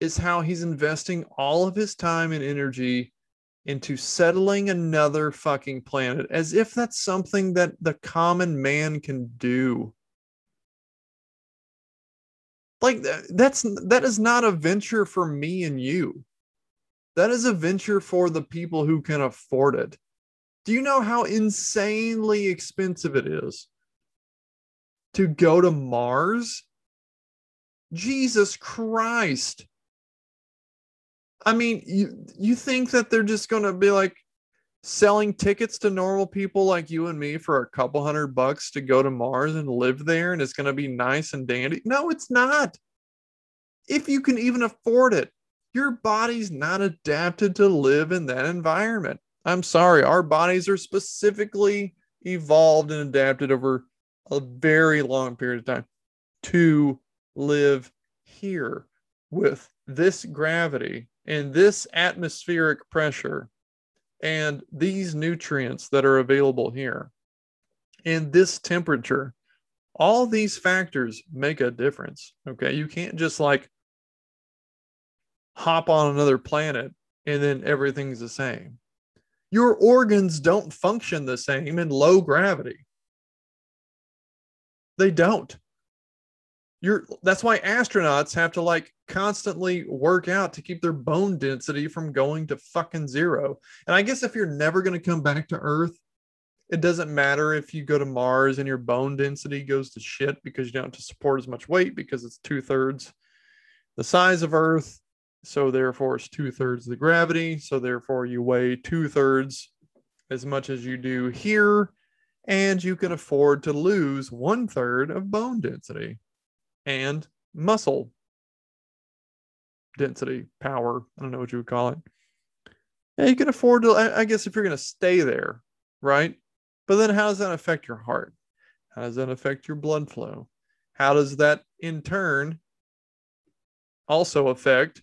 is how he's investing all of his time and energy into settling another fucking planet as if that's something that the common man can do. Like that's that is not a venture for me and you. That is a venture for the people who can afford it. Do you know how insanely expensive it is to go to Mars? Jesus Christ. I mean, you you think that they're just gonna be like selling tickets to normal people like you and me for a couple hundred bucks to go to Mars and live there and it's gonna be nice and dandy? No, it's not. If you can even afford it, your body's not adapted to live in that environment. I'm sorry, our bodies are specifically evolved and adapted over a very long period of time to live here with this gravity and this atmospheric pressure and these nutrients that are available here and this temperature all these factors make a difference okay you can't just like hop on another planet and then everything's the same Your organs don't function the same in low gravity. They don't. You're that's why astronauts have to like constantly work out to keep their bone density from going to fucking zero. And I guess if you're never going to come back to Earth, it doesn't matter if you go to Mars and your bone density goes to shit because you don't have to support as much weight because it's two thirds the size of Earth. So therefore, it's two thirds the gravity. So therefore, you weigh two thirds as much as you do here, and you can afford to lose one third of bone density and muscle density, power. I don't know what you would call it. Yeah, you can afford to, I guess, if you're going to stay there, right? But then how does that affect your heart? How does that affect your blood flow? How does that in turn also affect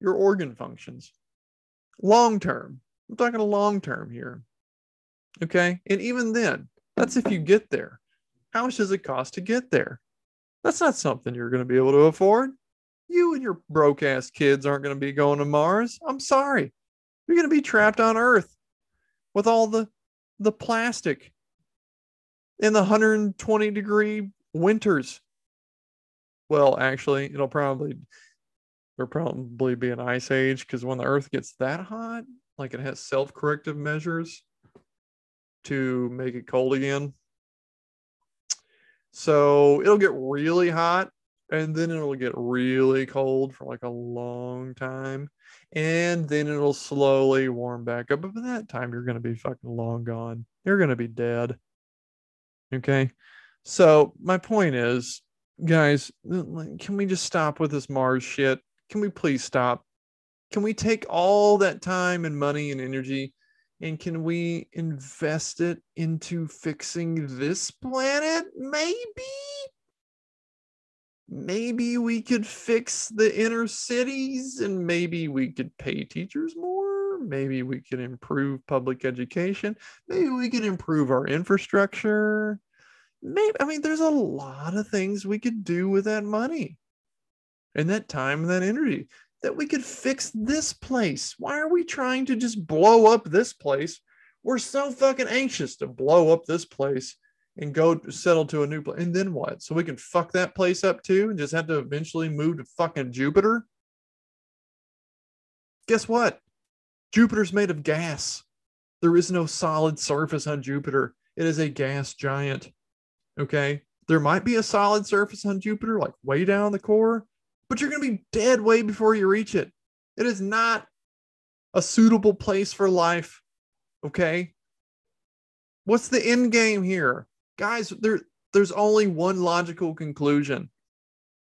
your organ functions? Long term. I'm talking long term here. Okay. And even then, that's if you get there. How much does it cost to get there? That's not something you're going to be able to afford. You and your broke ass kids aren't going to be going to Mars. I'm sorry. You're going to be trapped on Earth with all the the plastic in the 120 degree winters. Well, actually, it'll probably there'll probably be an ice age because when the earth gets that hot, like it has self-corrective measures to make it cold again. So it'll get really hot and then it'll get really cold for like a long time and then it'll slowly warm back up. But by that time you're going to be fucking long gone. You're going to be dead. Okay? So my point is guys can we just stop with this mars shit? Can we please stop? Can we take all that time and money and energy and can we invest it into fixing this planet? Maybe. Maybe we could fix the inner cities and maybe we could pay teachers more. Maybe we could improve public education. Maybe we could improve our infrastructure. Maybe i mean there's a lot of things we could do with that money and that time and that energy that we could fix this place why are we trying to just blow up this place we're so fucking anxious to blow up this place and go settle to a new place. And then what? So we can fuck that place up too and just have to eventually move to fucking Jupiter? Guess what? Jupiter's made of gas. There is no solid surface on Jupiter. It is a gas giant. Okay. There might be a solid surface on Jupiter, like way down the core, but you're going to be dead way before you reach it. It is not a suitable place for life. Okay. What's the end game here? guys, there there's only one logical conclusion.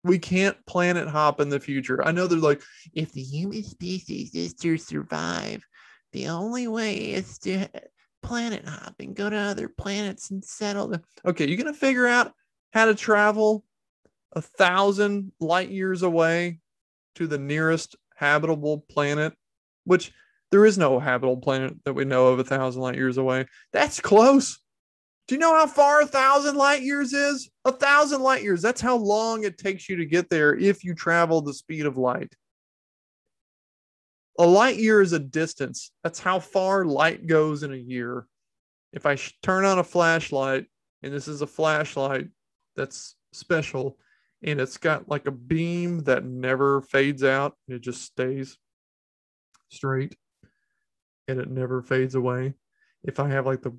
We can't planet hop in the future. I know they're like, if the human species is to survive, the only way is to planet hop and go to other planets and settle them. Okay, you're gonna figure out how to travel a thousand light years away to the nearest habitable planet, which there is no habitable planet that we know of a thousand light years away. That's close. Do you know how far a thousand light years is? A thousand light years. That's how long it takes you to get there if you travel the speed of light. A light year is a distance. That's how far light goes in a year. If I turn on a flashlight, and this is a flashlight that's special, and it's got like a beam that never fades out, it just stays straight and it never fades away. If I have like the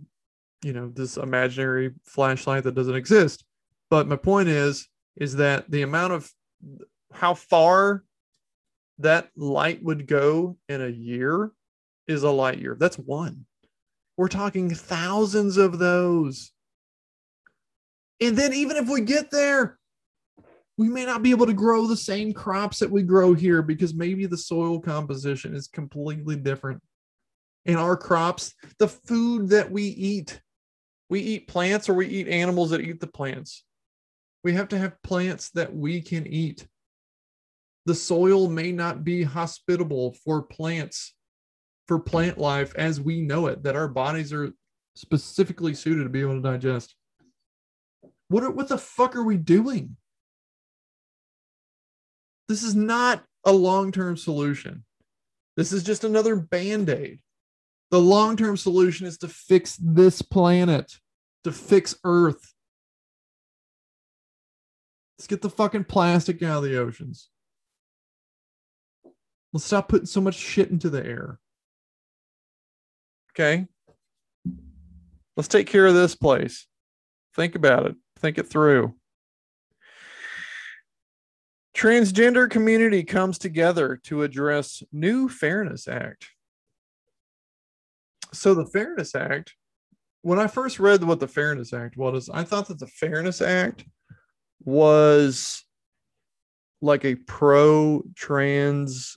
you know this imaginary flashlight that doesn't exist. But my point is is that the amount of how far that light would go in a year is a light year. That's one. We're talking thousands of those. And then even if we get there we may not be able to grow the same crops that we grow here because maybe the soil composition is completely different in our crops the food that we eat we eat plants or we eat animals that eat the plants. We have to have plants that we can eat. The soil may not be hospitable for plants, for plant life as we know it, that our bodies are specifically suited to be able to digest. What, are, what the fuck are we doing? This is not a long term solution. This is just another band aid. The long term solution is to fix this planet, to fix Earth. Let's get the fucking plastic out of the oceans. Let's stop putting so much shit into the air. Okay. Let's take care of this place. Think about it. Think it through. Transgender community comes together to address new Fairness Act. So the Fairness Act, when I first read what the Fairness Act was, I thought that the Fairness Act was like a pro trans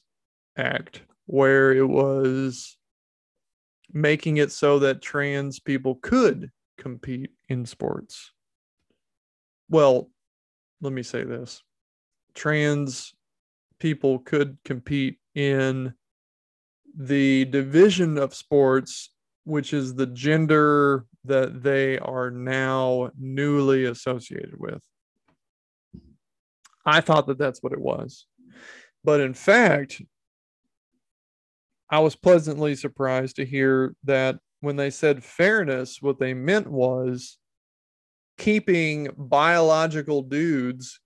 act where it was making it so that trans people could compete in sports. Well, let me say this trans people could compete in the division of sports, which is the gender that they are now newly associated with. I thought that that's what it was. But in fact, I was pleasantly surprised to hear that when they said fairness, what they meant was keeping biological dudes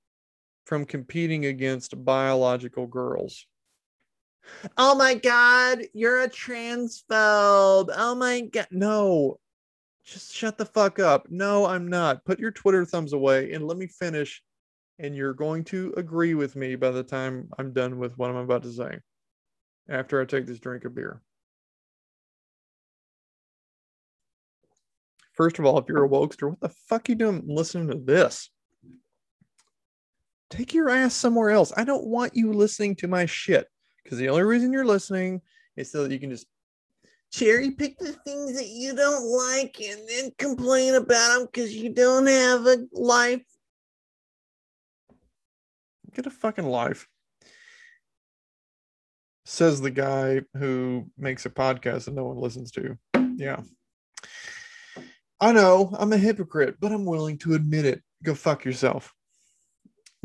from competing against biological girls. Oh my God, you're a transphobe. Oh my God. No, just shut the fuck up. No, I'm not. Put your Twitter thumbs away and let me finish. And you're going to agree with me by the time I'm done with what I'm about to say after I take this drink of beer. First of all, if you're a wokester, what the fuck are you doing listening to this? Take your ass somewhere else. I don't want you listening to my shit because the only reason you're listening is so that you can just cherry pick the things that you don't like and then complain about them because you don't have a life. Get a fucking life says the guy who makes a podcast that no one listens to. Yeah. I know I'm a hypocrite, but I'm willing to admit it. Go fuck yourself.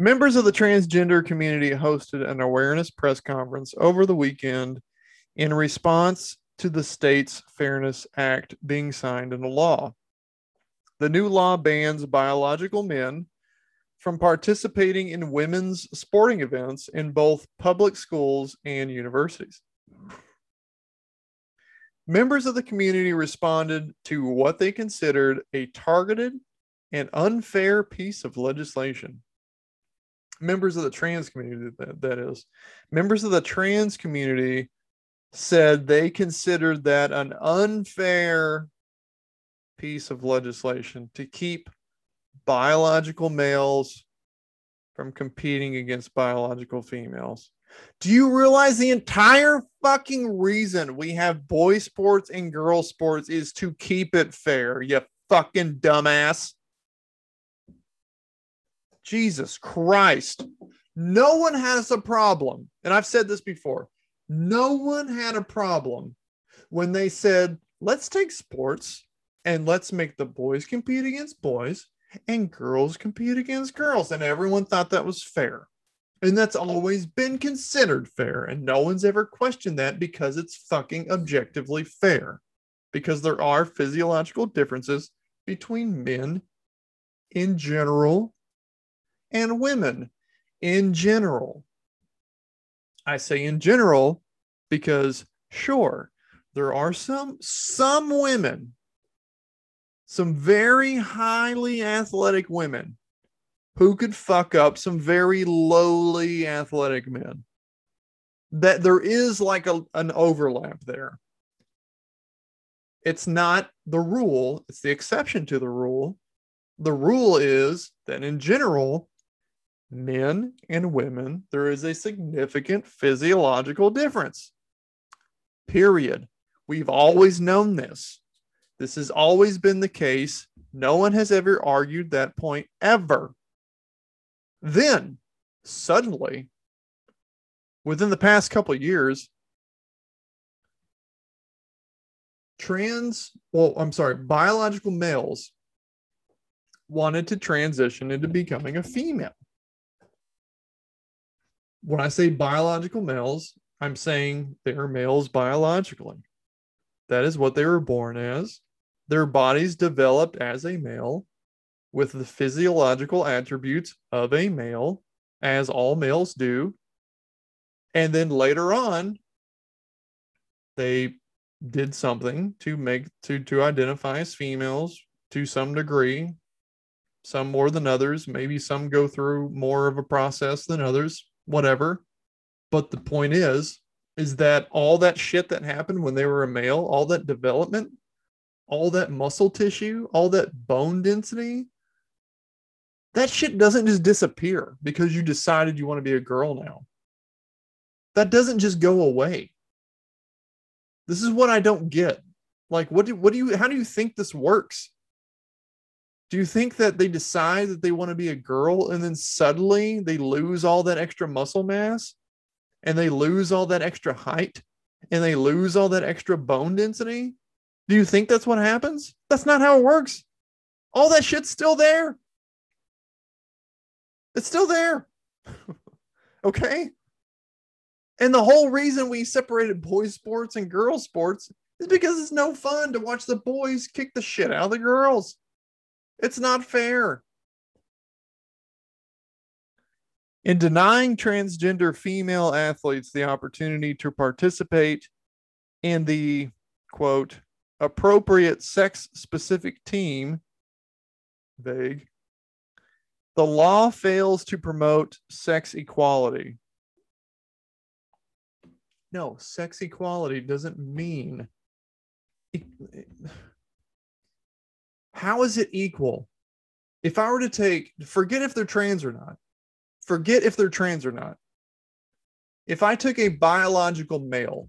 Members of the transgender community hosted an awareness press conference over the weekend in response to the state's Fairness Act being signed into law. The new law bans biological men from participating in women's sporting events in both public schools and universities. Members of the community responded to what they considered a targeted and unfair piece of legislation. Members of the trans community, that, that is, members of the trans community said they considered that an unfair piece of legislation to keep biological males from competing against biological females. Do you realize the entire fucking reason we have boy sports and girl sports is to keep it fair, you fucking dumbass? Jesus Christ. No one has a problem. And I've said this before. No one had a problem when they said, let's take sports and let's make the boys compete against boys and girls compete against girls. And everyone thought that was fair. And that's always been considered fair. And no one's ever questioned that because it's fucking objectively fair. Because there are physiological differences between men in general and women in general. I say in general because sure, there are some some women some very highly athletic women who could fuck up some very lowly athletic men. That there is like a, an overlap there. It's not the rule, it's the exception to the rule. The rule is that in general, men and women, there is a significant physiological difference. Period. We've always known this. This has always been the case. No one has ever argued that point ever. Then, suddenly, within the past couple years, trans, well, I'm sorry, biological males wanted to transition into becoming a female. When I say biological males, I'm saying they're males biologically. That is what they were born as. Their bodies developed as a male with the physiological attributes of a male, as all males do. And then later on, they did something to make to to identify as females to some degree some more than others maybe some go through more of a process than others whatever but the point is is that all that shit that happened when they were a male all that development all that muscle tissue all that bone density that shit doesn't just disappear because you decided you want to be a girl now that doesn't just go away this is what I don't get. Like, what do what do you how do you think this works? Do you think that they decide that they want to be a girl and then suddenly they lose all that extra muscle mass and they lose all that extra height and they lose all that extra bone density? Do you think that's what happens? That's not how it works. All that shit's still there. It's still there. okay? And the whole reason we separated boys sports and girls sports is because it's no fun to watch the boys kick the shit out of the girls. It's not fair. In denying transgender female athletes the opportunity to participate in the quote appropriate sex specific team, vague, the law fails to promote sex equality. No, sex equality doesn't mean. How is it equal? If I were to take, forget if they're trans or not, forget if they're trans or not. If I took a biological male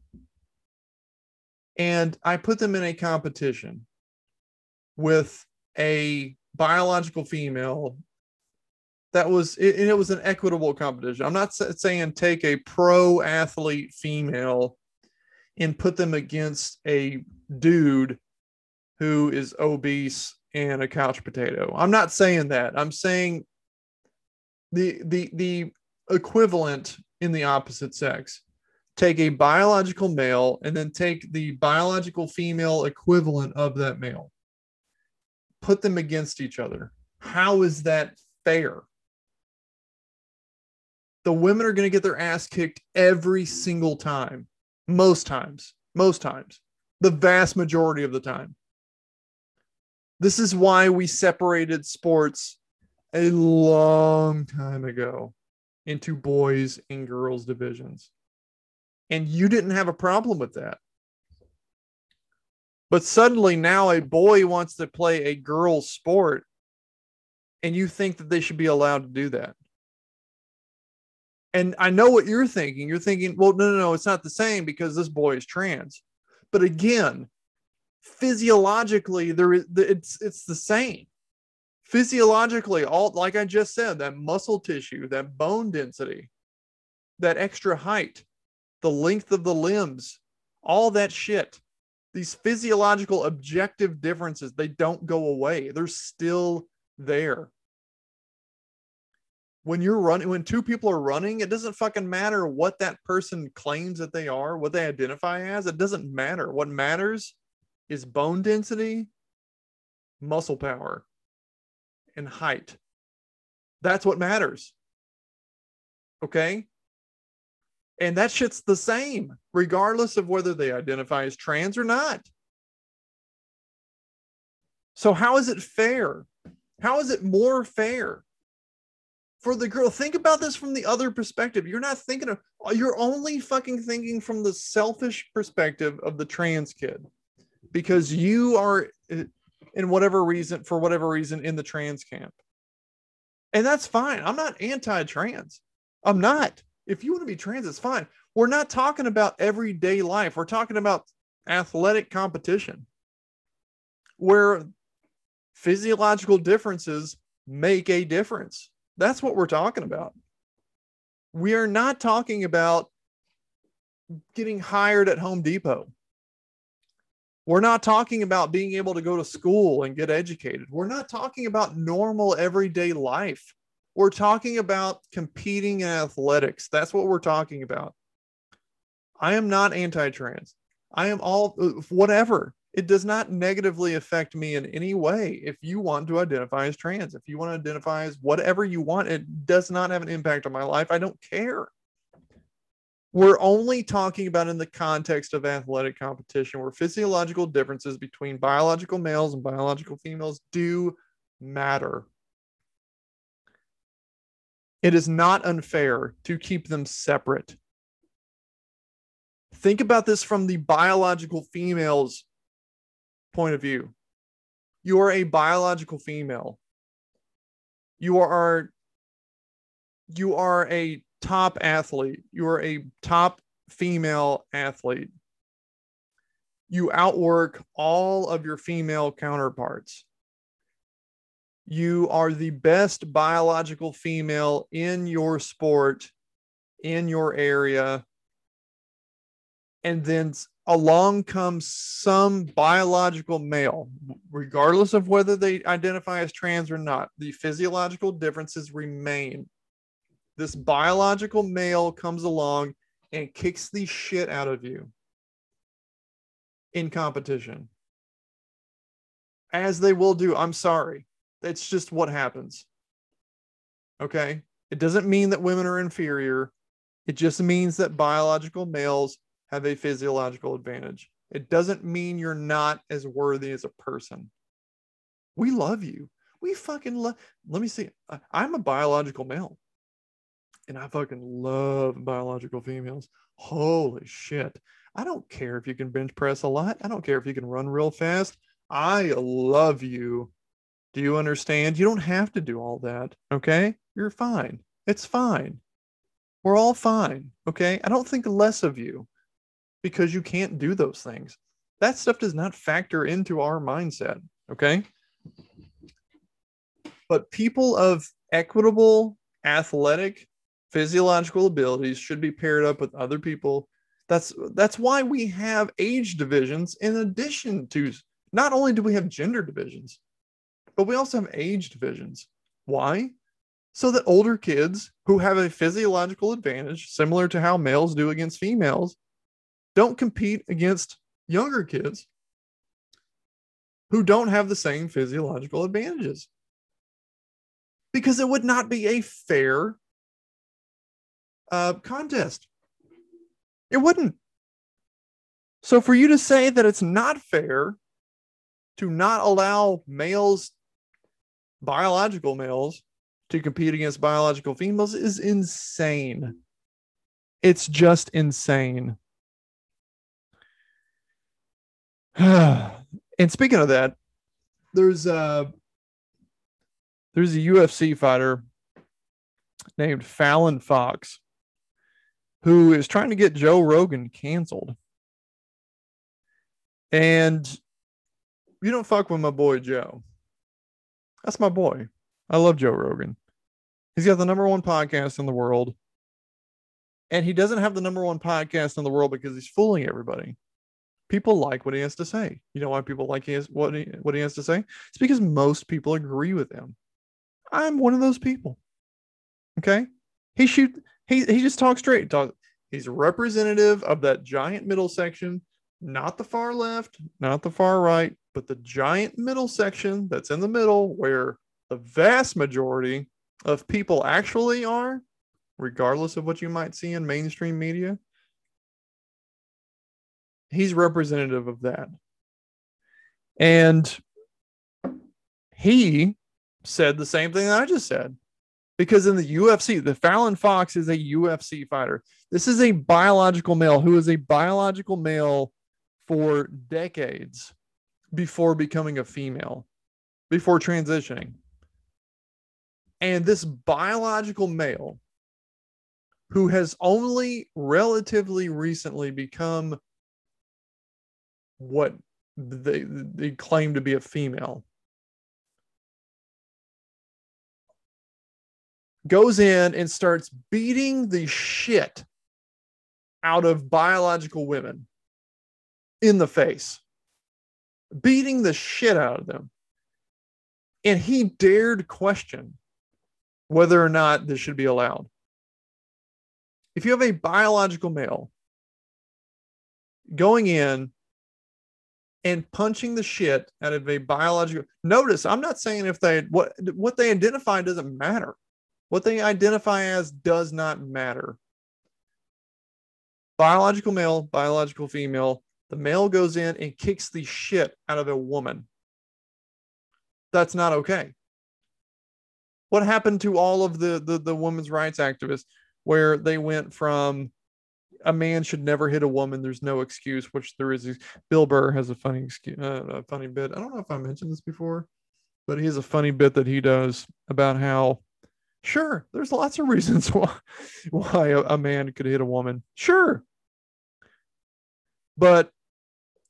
and I put them in a competition with a biological female that was it, it was an equitable competition. I'm not saying take a pro athlete female and put them against a dude who is obese and a couch potato. I'm not saying that. I'm saying the the the equivalent in the opposite sex. Take a biological male and then take the biological female equivalent of that male. Put them against each other. How is that fair? the women are going to get their ass kicked every single time. Most times, most times, the vast majority of the time. This is why we separated sports a long time ago into boys and girls divisions. And you didn't have a problem with that. But suddenly now a boy wants to play a girl's sport, and you think that they should be allowed to do that. And I know what you're thinking. You're thinking, well, no, no, no, it's not the same because this boy is trans. But again, physiologically, there is it's it's the same. Physiologically, all like I just said, that muscle tissue, that bone density, that extra height, the length of the limbs, all that shit. These physiological objective differences, they don't go away. They're still there when you're running when two people are running it doesn't fucking matter what that person claims that they are what they identify as it doesn't matter what matters is bone density muscle power and height. That's what matters okay? And that shit's the same regardless of whether they identify as trans or not. So how is it fair? How is it more fair for the girl. Think about this from the other perspective. You're not thinking of, you're only fucking thinking from the selfish perspective of the trans kid because you are, uh, in whatever reason, for whatever reason, in the trans camp. And that's fine. I'm not anti trans. I'm not. If you want to be trans, it's fine. We're not talking about everyday life. We're talking about athletic competition where physiological differences make a difference. That's what we're talking about. We are not talking about getting hired at Home Depot. We're not talking about being able to go to school and get educated. We're not talking about normal everyday life. We're talking about competing in athletics. That's what we're talking about. I am not anti trans. I am all whatever. It does not negatively affect me in any way. If you want to identify as trans, if you want to identify as whatever you want, it does not have an impact on my life. I don't care. We're only talking about in the context of athletic competition where physiological differences between biological males and biological females do matter. It is not unfair to keep them separate. Think about this from the biological female's point of view. You are a biological female. You are you are a top athlete. You are a top female athlete. You outwork all of your female counterparts. You are the best biological female in your sport, in your area. And then along comes some biological male, regardless of whether they identify as trans or not, the physiological differences remain. This biological male comes along and kicks the shit out of you in competition. As they will do. I'm sorry. That's just what happens. Okay. It doesn't mean that women are inferior. It just means that biological males have a physiological advantage. It doesn't mean you're not as worthy as a person. We love you. We fucking love. Let me see. I'm a biological male. And I fucking love biological females. Holy shit. I don't care if you can bench press a lot. I don't care if you can run real fast. I love you. Do you understand? You don't have to do all that. Okay. You're fine. It's fine. We're all fine. Okay. I don't think less of you because you can't do those things. That stuff does not factor into our mindset. Okay. But people of equitable, athletic, physiological abilities should be paired up with other people. That's that's why we have age divisions in addition to not only do we have gender divisions, but we also have age divisions. Why? So that older kids who have a physiological advantage, similar to how males do against females, don't compete against younger kids who don't have the same physiological advantages. Because it would not be a fair uh, contest. It wouldn't. So for you to say that it's not fair to not allow males, biological males, to compete against biological females is insane. It's just insane. and speaking of that, there's a there's a UFC fighter named Fallon Fox who is trying to get Joe Rogan canceled. And you don't fuck with my boy Joe. That's my boy. I love Joe Rogan. He's got the number one podcast in the world. And he doesn't have the number one podcast in the world because he's fooling everybody people like what he has to say. You know why people like what he what he has to say? It's because most people agree with him. I'm one of those people. Okay, he shoot he he just talks straight. Talk. He's representative of that giant middle section, not the far left, not the far right, but the giant middle section that's in the middle where the vast majority of people actually are, regardless of what you might see in mainstream media he's representative of that. And he said the same thing that I just said. Because in the UFC, the Fallon Fox is a UFC fighter. This is a biological male who is a biological male for decades before becoming a female, before transitioning. And this biological male who has only relatively recently become what they they claim to be a female goes in and starts beating the shit out of biological women in the face beating the shit out of them. And he dared question whether or not this should be allowed. If you have a biological male going in and punching the shit out of a biological notice i'm not saying if they what what they identify doesn't matter what they identify as does not matter biological male biological female the male goes in and kicks the shit out of a woman that's not okay what happened to all of the the, the women's rights activists where they went from a man should never hit a woman. There's no excuse, which there is. Bill Burr has a funny excuse, uh, a funny bit. I don't know if I mentioned this before, but he has a funny bit that he does about how, sure, there's lots of reasons why why a, a man could hit a woman. Sure, but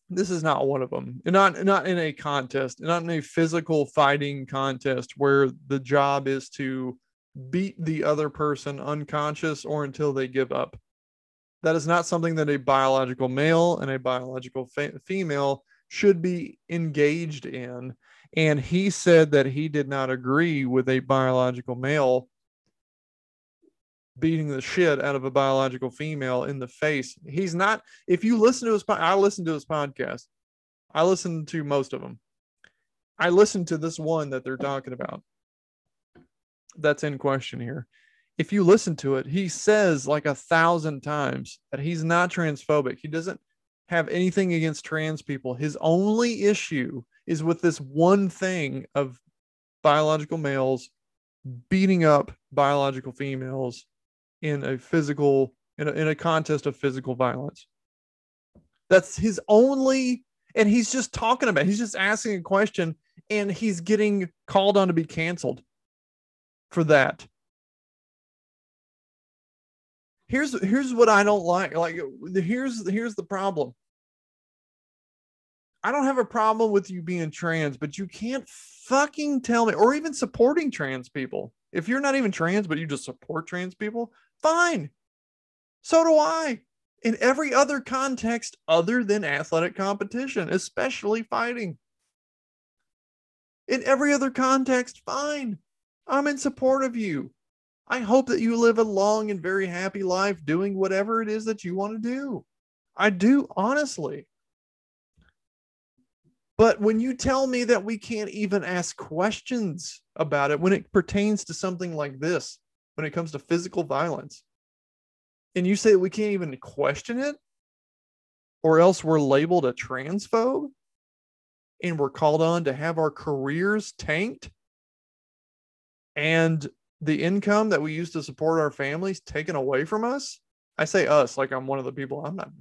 this is not one of them. Not not in a contest, not in a physical fighting contest where the job is to beat the other person unconscious or until they give up. That is not something that a biological male and a biological female should be engaged in. And he said that he did not agree with a biological male beating the shit out of a biological female in the face. He's not, if you listen to his, I listen to his podcast. I listen to most of them. I listen to this one that they're talking about that's in question here if you listen to it, he says like a thousand times that he's not transphobic. He doesn't have anything against trans people. His only issue is with this one thing of biological males beating up biological females in a physical in a, in a contest of physical violence. That's his only and he's just talking about he's just asking a question and he's getting called on to be canceled for that here's here's what I don't like. Like here's here's the problem. I don't have a problem with you being trans, but you can't fucking tell me, or even supporting trans people. If you're not even trans, but you just support trans people, fine. So do I. In every other context other than athletic competition, especially fighting. In every other context, fine. I'm in support of you. I hope that you live a long and very happy life doing whatever it is that you want to do. I do, honestly. But when you tell me that we can't even ask questions about it when it pertains to something like this, when it comes to physical violence, and you say we can't even question it, or else we're labeled a transphobe and we're called on to have our careers tanked and the income that we use to support our families taken away from us. I say us like I'm one of the people. I'm not,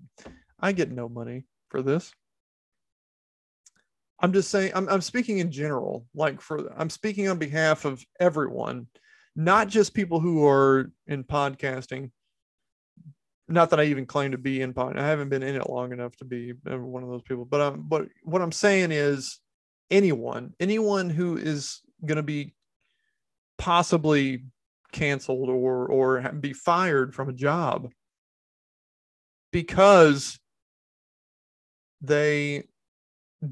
I get no money for this. I'm just saying, I'm, I'm speaking in general, like for, I'm speaking on behalf of everyone, not just people who are in podcasting. Not that I even claim to be in pod. I haven't been in it long enough to be one of those people. But um, but what I'm saying is, anyone, anyone who is going to be possibly canceled or or be fired from a job because they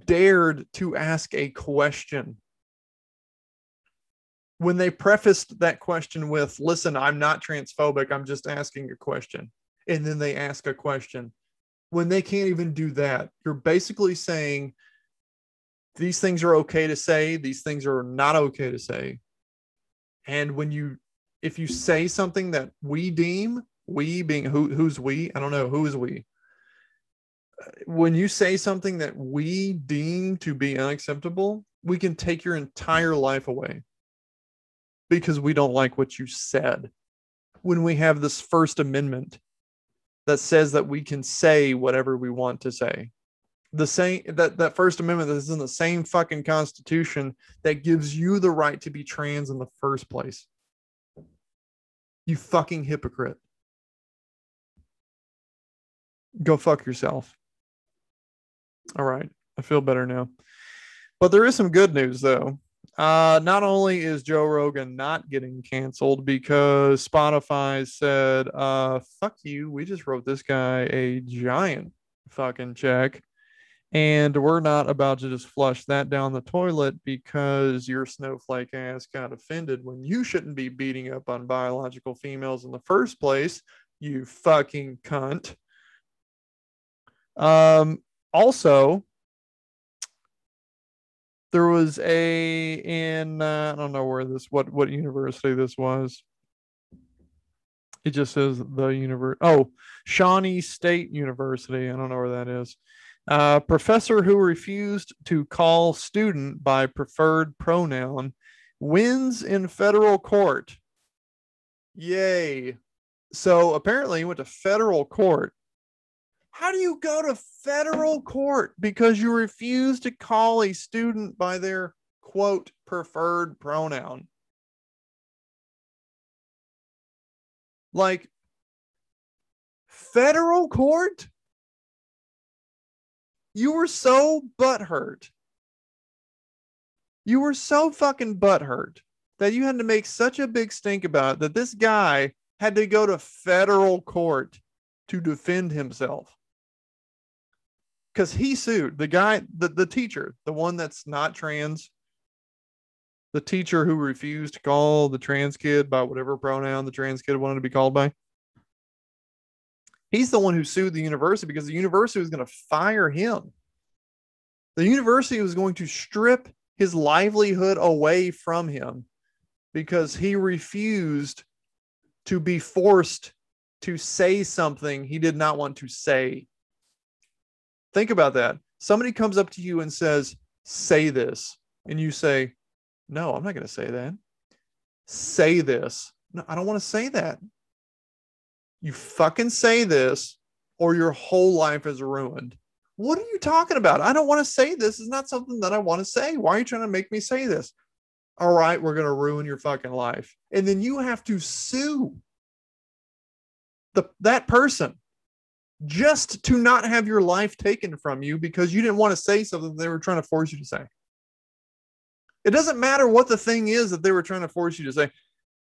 dared to ask a question when they prefaced that question with listen i'm not transphobic i'm just asking a question and then they ask a question when they can't even do that you're basically saying these things are okay to say these things are not okay to say and when you, if you say something that we deem, we being who, who's we, I don't know, who is we? When you say something that we deem to be unacceptable, we can take your entire life away because we don't like what you said. When we have this First Amendment that says that we can say whatever we want to say, the same that that first amendment is in the same fucking constitution that gives you the right to be trans in the first place. You fucking hypocrite. Go fuck yourself all right. I feel better now. But there is some good news though. Uh, not only is Joe Rogan not getting canceled because Spotify said, uh, fuck you, we just wrote this guy a giant fucking check. And we're not about to just flush that down the toilet because your snowflake ass got offended when you shouldn't be beating up on biological females in the first place, you fucking cunt. Um, also, there was a in uh, I don't know where this what what university this was. It just says the university. Oh, Shawnee State University. I don't know where that is. Uh, professor who refused to call student by preferred pronoun wins in federal court. Yay. So apparently he went to federal court. How do you go to federal court because you refuse to call a student by their quote preferred pronoun? Like federal court? You were so butthurt. You were so fucking butthurt that you had to make such a big stink about it that this guy had to go to federal court to defend himself. Because he sued the guy, the, the teacher, the one that's not trans, the teacher who refused to call the trans kid by whatever pronoun the trans kid wanted to be called by. He's the one who sued the university because the university was going to fire him. The university was going to strip his livelihood away from him because he refused to be forced to say something he did not want to say. Think about that. Somebody comes up to you and says, Say this. And you say, No, I'm not going to say that. Say this. No, I don't want to say that. You fucking say this, or your whole life is ruined. What are you talking about? I don't want to say this. It's not something that I want to say. Why are you trying to make me say this? All right, we're going to ruin your fucking life. And then you have to sue the that person just to not have your life taken from you because you didn't want to say something they were trying to force you to say. It doesn't matter what the thing is that they were trying to force you to say.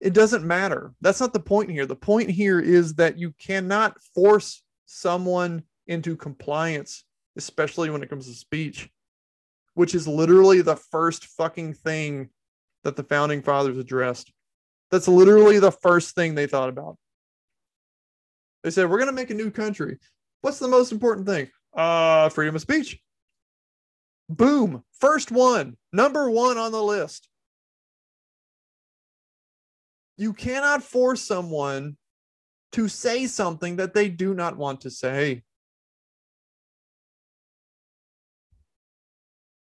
It doesn't matter. That's not the point here. The point here is that you cannot force someone into compliance, especially when it comes to speech, which is literally the first fucking thing that the founding fathers addressed. That's literally the first thing they thought about. They said, We're going to make a new country. What's the most important thing? Uh, freedom of speech. Boom. First one, number one on the list. You cannot force someone to say something that they do not want to say.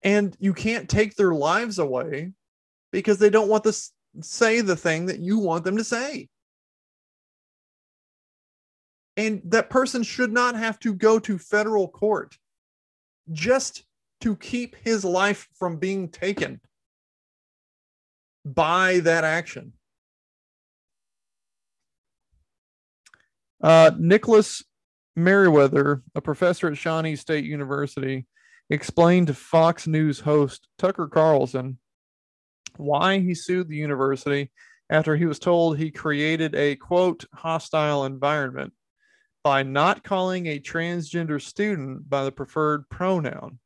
And you can't take their lives away because they don't want to say the thing that you want them to say. And that person should not have to go to federal court just to keep his life from being taken by that action. Uh, Nicholas Meriwether, a professor at Shawnee State University, explained to Fox News host Tucker Carlson why he sued the university after he was told he created a quote hostile environment by not calling a transgender student by the preferred pronoun.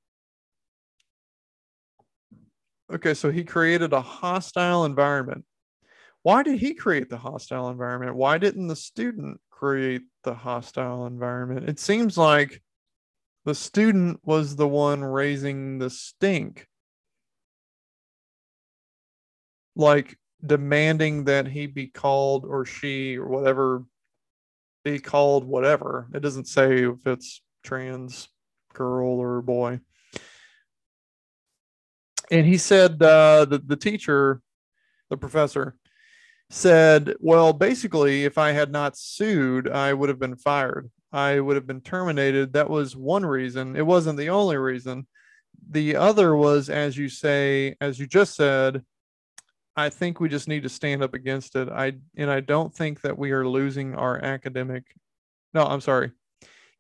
Okay, so he created a hostile environment. Why did he create the hostile environment? Why didn't the student create the hostile environment? It seems like the student was the one raising the stink. Like demanding that he be called or she or whatever be called whatever. It doesn't say if it's trans girl or boy. And he said uh, the the teacher, the professor, said, "Well, basically, if I had not sued, I would have been fired. I would have been terminated. That was one reason. It wasn't the only reason. The other was, as you say, as you just said, I think we just need to stand up against it. I and I don't think that we are losing our academic. No, I'm sorry.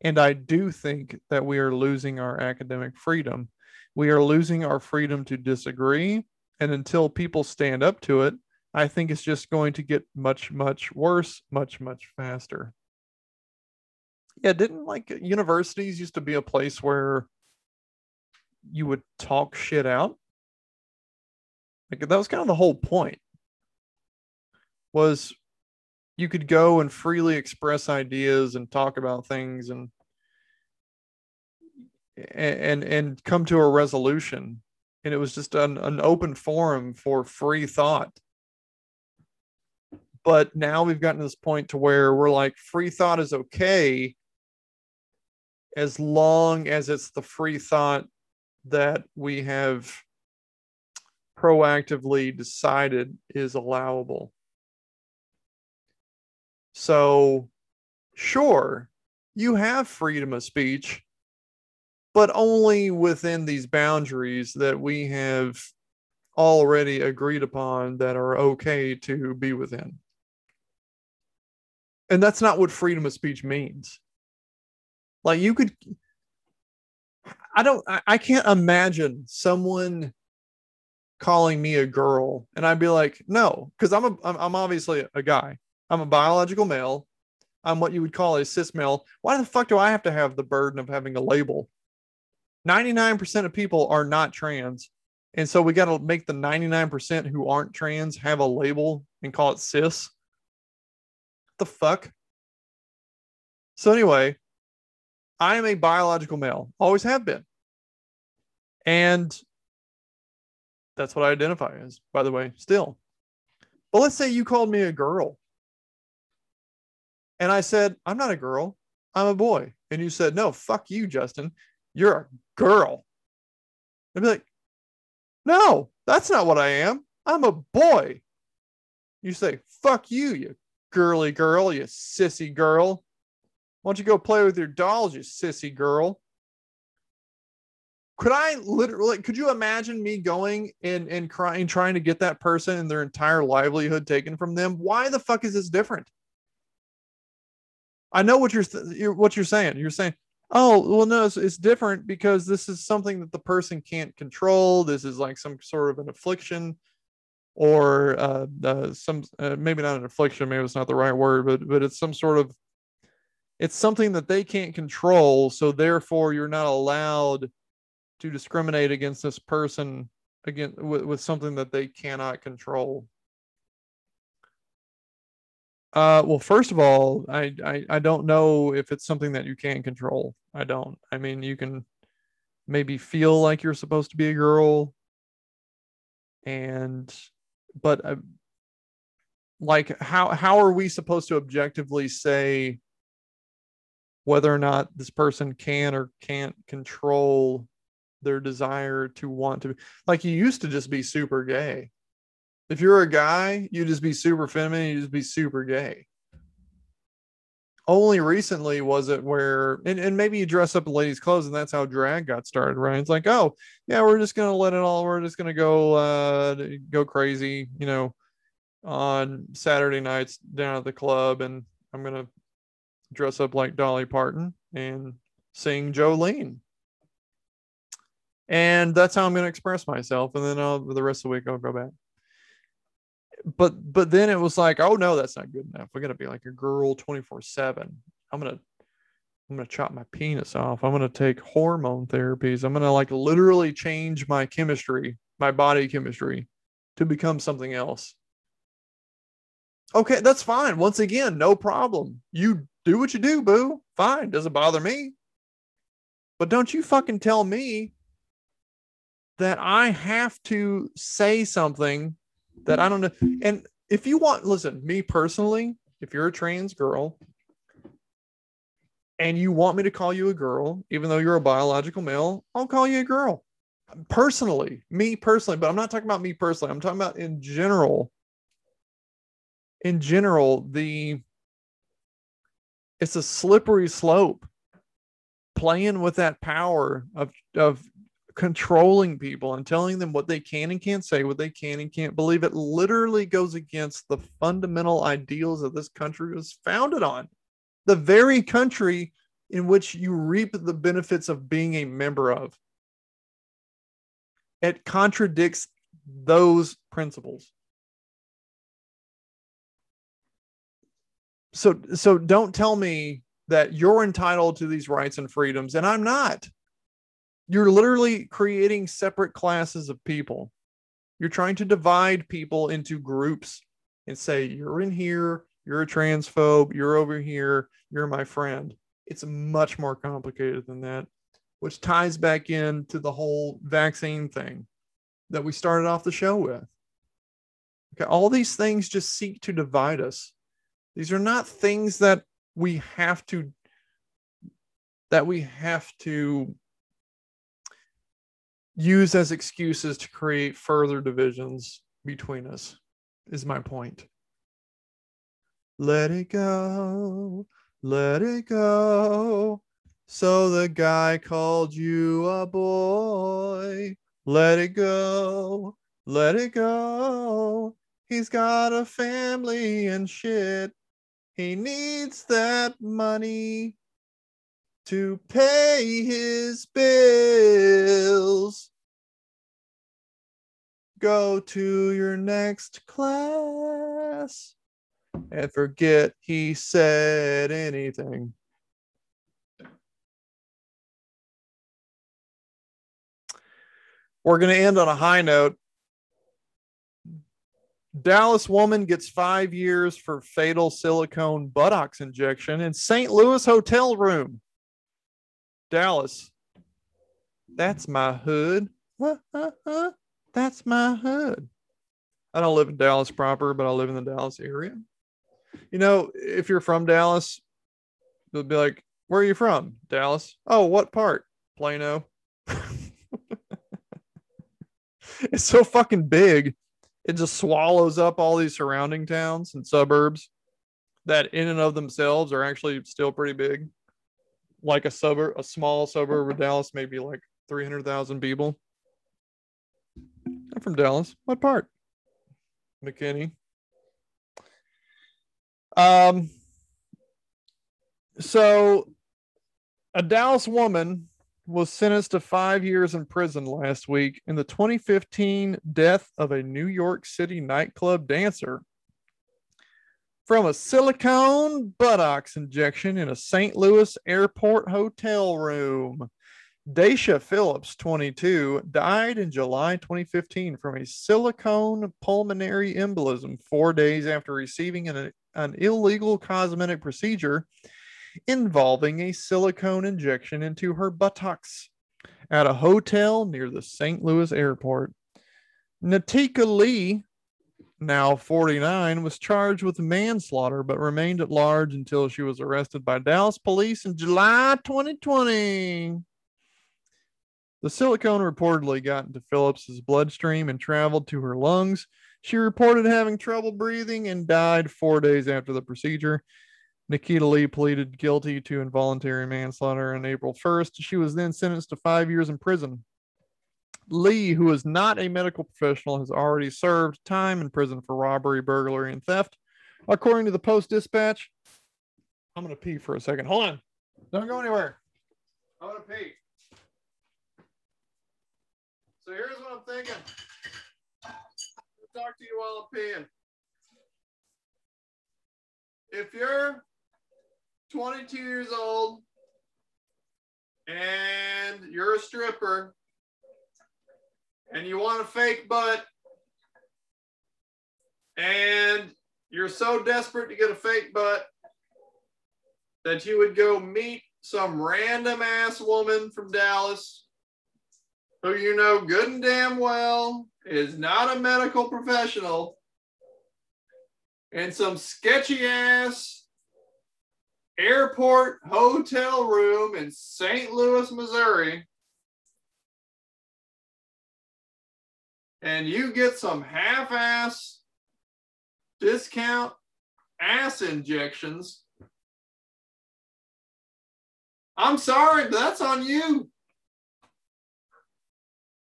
And I do think that we are losing our academic freedom. We are losing our freedom to disagree. And until people stand up to it, I think it's just going to get much, much worse, much, much faster. Yeah, didn't like universities used to be a place where you would talk shit out? Like that was kind of the whole point. Was you could go and freely express ideas and talk about things and and and come to a resolution and it was just an, an open forum for free thought but now we've gotten to this point to where we're like free thought is okay as long as it's the free thought that we have proactively decided is allowable so sure you have freedom of speech but only within these boundaries that we have already agreed upon that are okay to be within. And that's not what freedom of speech means. Like you could I don't I can't imagine someone calling me a girl and I'd be like, "No, cuz I'm a I'm obviously a guy. I'm a biological male. I'm what you would call a cis male. Why the fuck do I have to have the burden of having a label 99% of people are not trans. And so we got to make the 99% who aren't trans have a label and call it cis. What the fuck? So, anyway, I am a biological male, always have been. And that's what I identify as, by the way, still. But let's say you called me a girl. And I said, I'm not a girl, I'm a boy. And you said, no, fuck you, Justin. You're a girl. I'd be like, no, that's not what I am. I'm a boy. You say, fuck you, you girly girl, you sissy girl. Why don't you go play with your dolls, you sissy girl? Could I literally, could you imagine me going and, and crying, trying to get that person and their entire livelihood taken from them? Why the fuck is this different? I know what you're, th- what you're saying. You're saying, oh well no it's, it's, different because this is something that the person can't control this is like some sort of an affliction or uh, uh some uh, maybe not an affliction maybe it's not the right word but but it's some sort of it's something that they can't control so therefore you're not allowed to discriminate against this person again with, with something that they cannot control uh, well, first of all, I, I I don't know if it's something that you can control. I don't. I mean, you can maybe feel like you're supposed to be a girl, and but uh, like how how are we supposed to objectively say whether or not this person can or can't control their desire to want to be like you used to just be super gay if you're a guy, you just be super feminine, you just be super gay. Only recently was it where, and, and maybe you dress up in ladies' clothes, and that's how drag got started, right? It's like, oh, yeah, we're just gonna let it all, we're just gonna go, uh, go crazy, you know, on Saturday nights down at the club, and I'm gonna dress up like Dolly Parton and sing Jolene and that's how I'm going to express myself. And then I'll, the rest of the week I'll go back but but then it was like, oh no, that's not good enough. We gotta be like a girl 24-7. I'm gonna I'm gonna chop my penis off. I'm gonna take hormone therapies. I'm gonna like literally change my chemistry, my body chemistry to become something else. Okay, that's fine. Once again, no problem. You do what you do, boo. Fine. Doesn't bother me. But don't you fucking tell me that I have to say something that I don't know. And if you want, listen, me personally, if you're a trans girl and you want me to call you a girl, even though you're a biological male, I'll call you a girl. Personally, me personally, but I'm not talking about me personally. I'm talking about in general. In general, the it's a slippery slope playing with that power of of controlling people and telling them what they can and can't say, what they can and can't believe. It literally goes against the fundamental ideals that this country was founded on. The very country in which you reap the benefits of being a member of. It contradicts those principles. So so don't tell me that you're entitled to these rights and freedoms and I'm not. You're literally creating separate classes of people. You're trying to divide people into groups and say, you're in here, you're a transphobe, you're over here, you're my friend. It's much more complicated than that. which ties back into the whole vaccine thing that we started off the show with. Okay, all these things just seek to divide us. These are not things that we have to that we have to use as excuses to create further divisions between us is my point. Let it go, let it go. So the guy called you a boy. Let it go, let it go. He's got a family and shit. He needs that money to pay his bills. Go to your next class and forget he said anything. We're going to end on a high note. Dallas woman gets five years for fatal silicone buttocks injection in St. Louis hotel room. Dallas. That's my hood. That's my hood. I don't live in Dallas proper, but I live in the Dallas area. You know, if you're from Dallas, they'll be like, Where are you from? Dallas. Oh, what part? Plano. it's so fucking big it just swallows up all these surrounding towns and suburbs that in and of themselves are actually still pretty big. Like a suburb, a small suburb of Dallas, maybe like 300,000 people. I'm from Dallas. What part? McKinney. Um, so a Dallas woman was sentenced to five years in prison last week in the 2015 death of a New York City nightclub dancer from a silicone buttocks injection in a St. Louis airport hotel room. Daisha Phillips, 22, died in July 2015 from a silicone pulmonary embolism four days after receiving an, an illegal cosmetic procedure involving a silicone injection into her buttocks at a hotel near the St. Louis airport. Natika Lee, now 49, was charged with manslaughter but remained at large until she was arrested by Dallas police in July 2020. The silicone reportedly got into Phillips's bloodstream and traveled to her lungs. She reported having trouble breathing and died four days after the procedure. Nikita Lee pleaded guilty to involuntary manslaughter on April 1st. She was then sentenced to five years in prison. Lee, who is not a medical professional, has already served time in prison for robbery, burglary, and theft. According to the Post Dispatch, I'm going to pee for a second. Hold on. Don't go anywhere. I'm going to pee. So here's what I'm thinking. I'll talk to you while I'm peeing. If you're 22 years old and you're a stripper and you want a fake butt and you're so desperate to get a fake butt that you would go meet some random ass woman from Dallas who you know good and damn well is not a medical professional and some sketchy ass airport hotel room in St. Louis, Missouri, and you get some half ass discount ass injections. I'm sorry, but that's on you.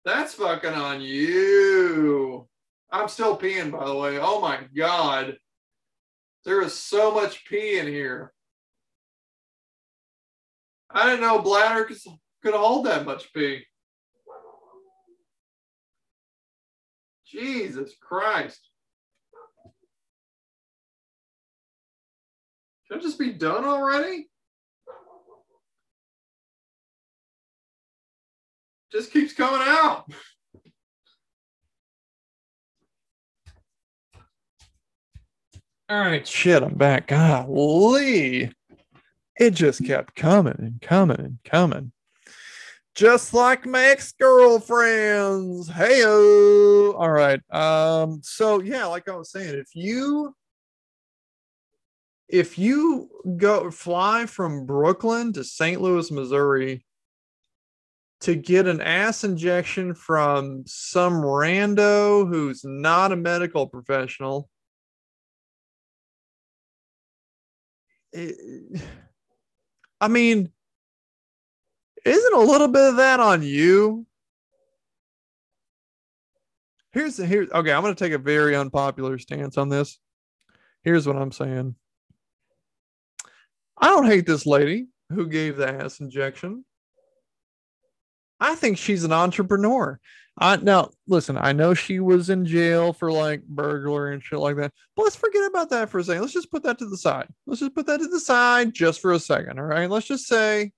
That's fucking on you. I'm still peeing, by the way. Oh my God. There is so much pee in here. I didn't know bladder could hold that much pee. Jesus Christ. Should I just be done already? Just keeps coming out. All right, shit, I'm back. Golly it just kept coming and coming and coming. Just like my ex-girlfriends. Hey all right. Um, so yeah, like I was saying, if you if you go fly from Brooklyn to St. Louis, Missouri to get an ass injection from some rando who's not a medical professional, it, I mean, isn't a little bit of that on you? Here's the here. Okay, I'm going to take a very unpopular stance on this. Here's what I'm saying. I don't hate this lady who gave the ass injection. I think she's an entrepreneur. I now listen, I know she was in jail for like burglar and shit like that. But let's forget about that for a second. Let's just put that to the side. Let's just put that to the side just for a second. All right. Let's just say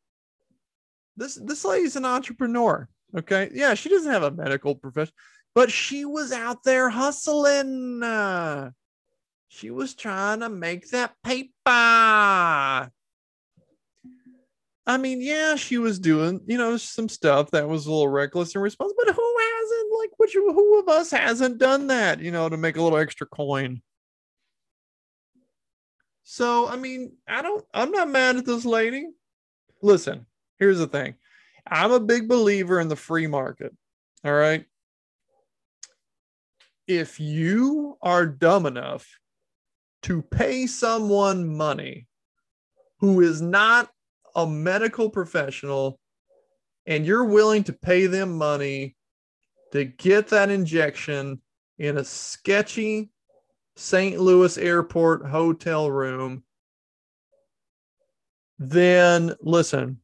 this this lady's an entrepreneur. Okay. Yeah, she doesn't have a medical profession, but she was out there hustling. Uh, she was trying to make that paper. I mean, yeah, she was doing, you know, some stuff that was a little reckless and responsible, but who hasn't, like, which who of us hasn't done that, you know, to make a little extra coin? So, I mean, I don't, I'm not mad at this lady. Listen, here's the thing I'm a big believer in the free market. All right. If you are dumb enough to pay someone money who is not a medical professional and you're willing to pay them money to get that injection in a sketchy St. Louis airport hotel room, then listen,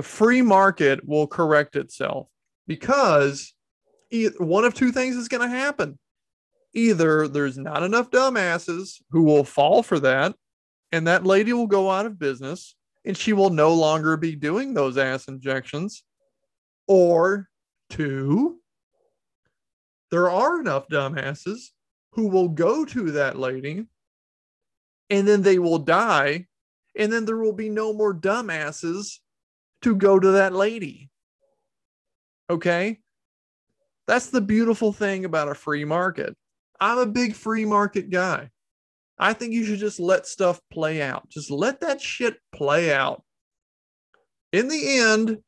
the free market will correct itself because one of two things is going to happen. Either there's not enough dumbasses who will fall for that, and that lady will go out of business, and she will no longer be doing those ass injections. Or two, there are enough dumbasses who will go to that lady and then they will die. And then there will be no more dumbasses to go to that lady. Okay. That's the beautiful thing about a free market. I'm a big free market guy. I think you should just let stuff play out. Just let that shit play out. In the end,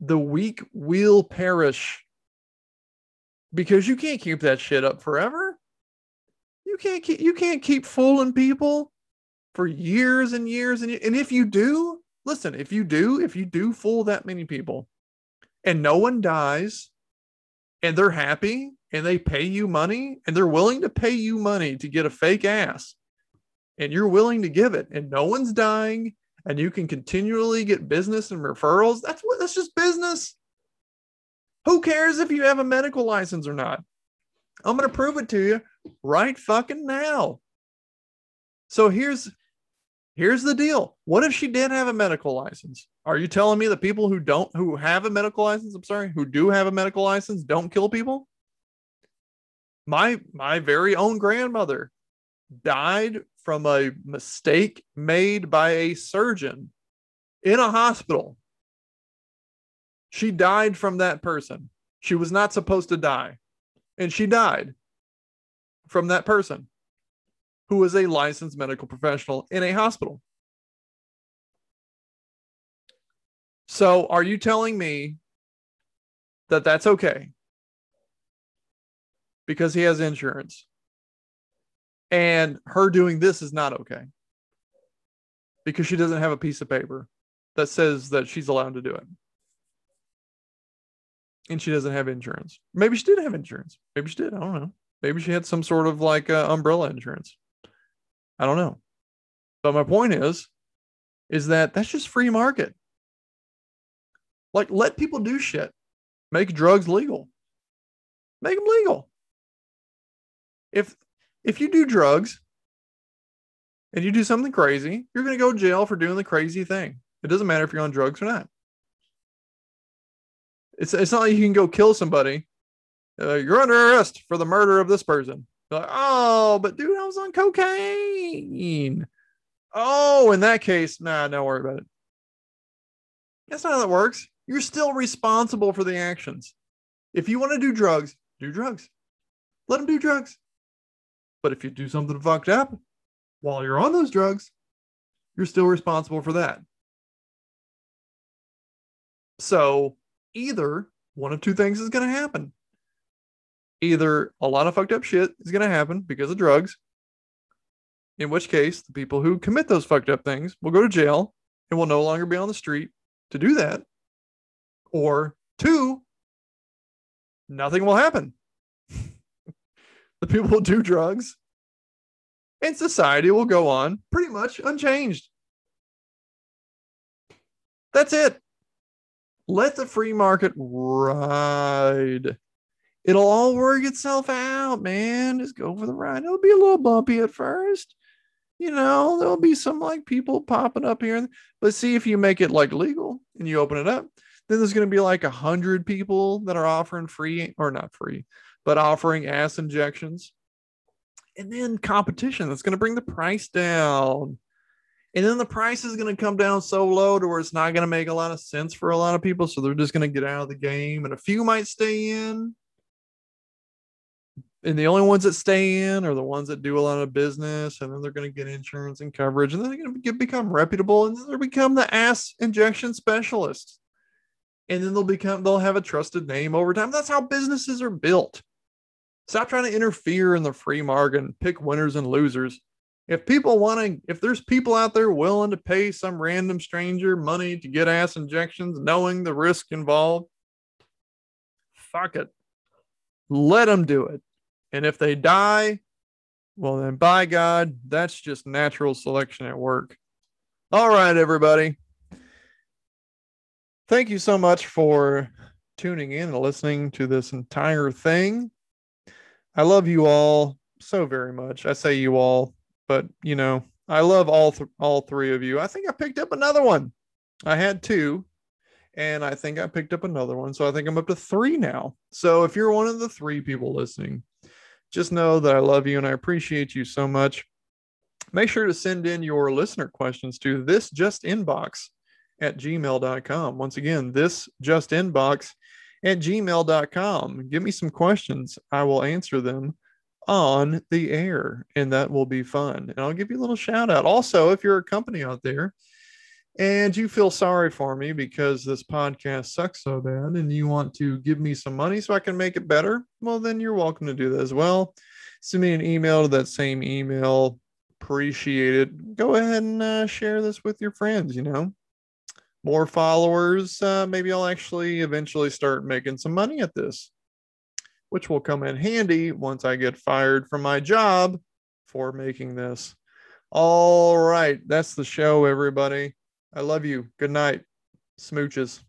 the weak will perish because you can't keep that shit up forever. You can't keep you can't keep fooling people for years and years and and if you do, listen, if you do, if you do fool that many people and no one dies and they're happy and they pay you money and they're willing to pay you money to get a fake ass and you're willing to give it and no one's dying and you can continually get business and referrals that's what that's just business. Who cares if you have a medical license or not? I'm going to prove it to you right fucking now. So here's here's the deal what if she did have a medical license are you telling me that people who don't who have a medical license i'm sorry who do have a medical license don't kill people my my very own grandmother died from a mistake made by a surgeon in a hospital. She died from that person. She was not supposed to die. And she died from that person who was a licensed medical professional in a hospital. So, are you telling me that that's okay? because he has insurance. And her doing this is not okay because she doesn't have a piece of paper that says that she's allowed to do it. And she doesn't have insurance. Maybe she did have insurance. Maybe she did. I don't know. Maybe she had some sort of like uh, umbrella insurance. I don't know. But my point is, is that that's just free market. Like, let people do shit. Make drugs legal. Make them legal if if you do drugs and you do something crazy, you're going to go to jail for doing the crazy thing. It doesn't matter if you're on drugs or not. It's it's not like you can go kill somebody. Uh, you're under arrest for the murder of this person. Like, oh, but dude, I was on cocaine. Oh, in that case, nah, don't worry about it. That's not how that works. You're still responsible for the actions. If you want to do drugs, do drugs. Let them do drugs. But if you do something fucked up while you're on those drugs, you're still responsible for that. So either one of two things is going to happen. Either a lot of fucked up shit is going to happen because of drugs, in which case the people who commit those fucked up things will go to jail and will no longer be on the street to do that. Or two, nothing will happen. the people will do drugs and society will go on pretty much unchanged. That's it. Let the free market ride. It'll all work itself out, man. Just go for the ride. It'll be a little bumpy at first. You know, there'll be some like people popping up here. But see if you make it like legal and you open it up, then there's going to be like a hundred people that are offering free or not free, but offering ass injections. And then competition that's going to bring the price down. And then the price is going to come down so low to where it's not going to make a lot of sense for a lot of people. So they're just going to get out of the game. And a few might stay in. And the only ones that stay in are the ones that do a lot of business. And then they're going to get insurance and coverage. And then they're going to become reputable. And then they'll become the ass injection specialists. And then they'll become, they'll have a trusted name over time. That's how businesses are built. Stop trying to interfere in the free market and pick winners and losers if people want to, if there's people out there willing to pay some random stranger money to get ass injections, knowing the risk involved, fuck it. Let them do it. And if they die, well, then by God, that's just natural selection at work. All right, everybody. Thank you so much for tuning in and listening to this entire thing. I love you all so very much. I say you all but you know, I love all th- all three of you. I think I picked up another one. I had two, and I think I picked up another one. So I think I'm up to three now. So if you're one of the three people listening, just know that I love you and I appreciate you so much. Make sure to send in your listener questions to this just inbox at gmail.com. Once again, this just inbox at gmail.com. Give me some questions. I will answer them on the air, and that will be fun. And I'll give you a little shout out. Also, if you're a company out there and you feel sorry for me because this podcast sucks so bad and you want to give me some money so I can make it better, well, then you're welcome to do that as well. Send me an email to that same email. Appreciate it. Go ahead and uh, share this with your friends, you know. More followers, uh, maybe I'll actually eventually start making some money at this which will come in handy once I get fired from my job for making this. All right. That's the show, everybody. I love you. Good night. Smooches.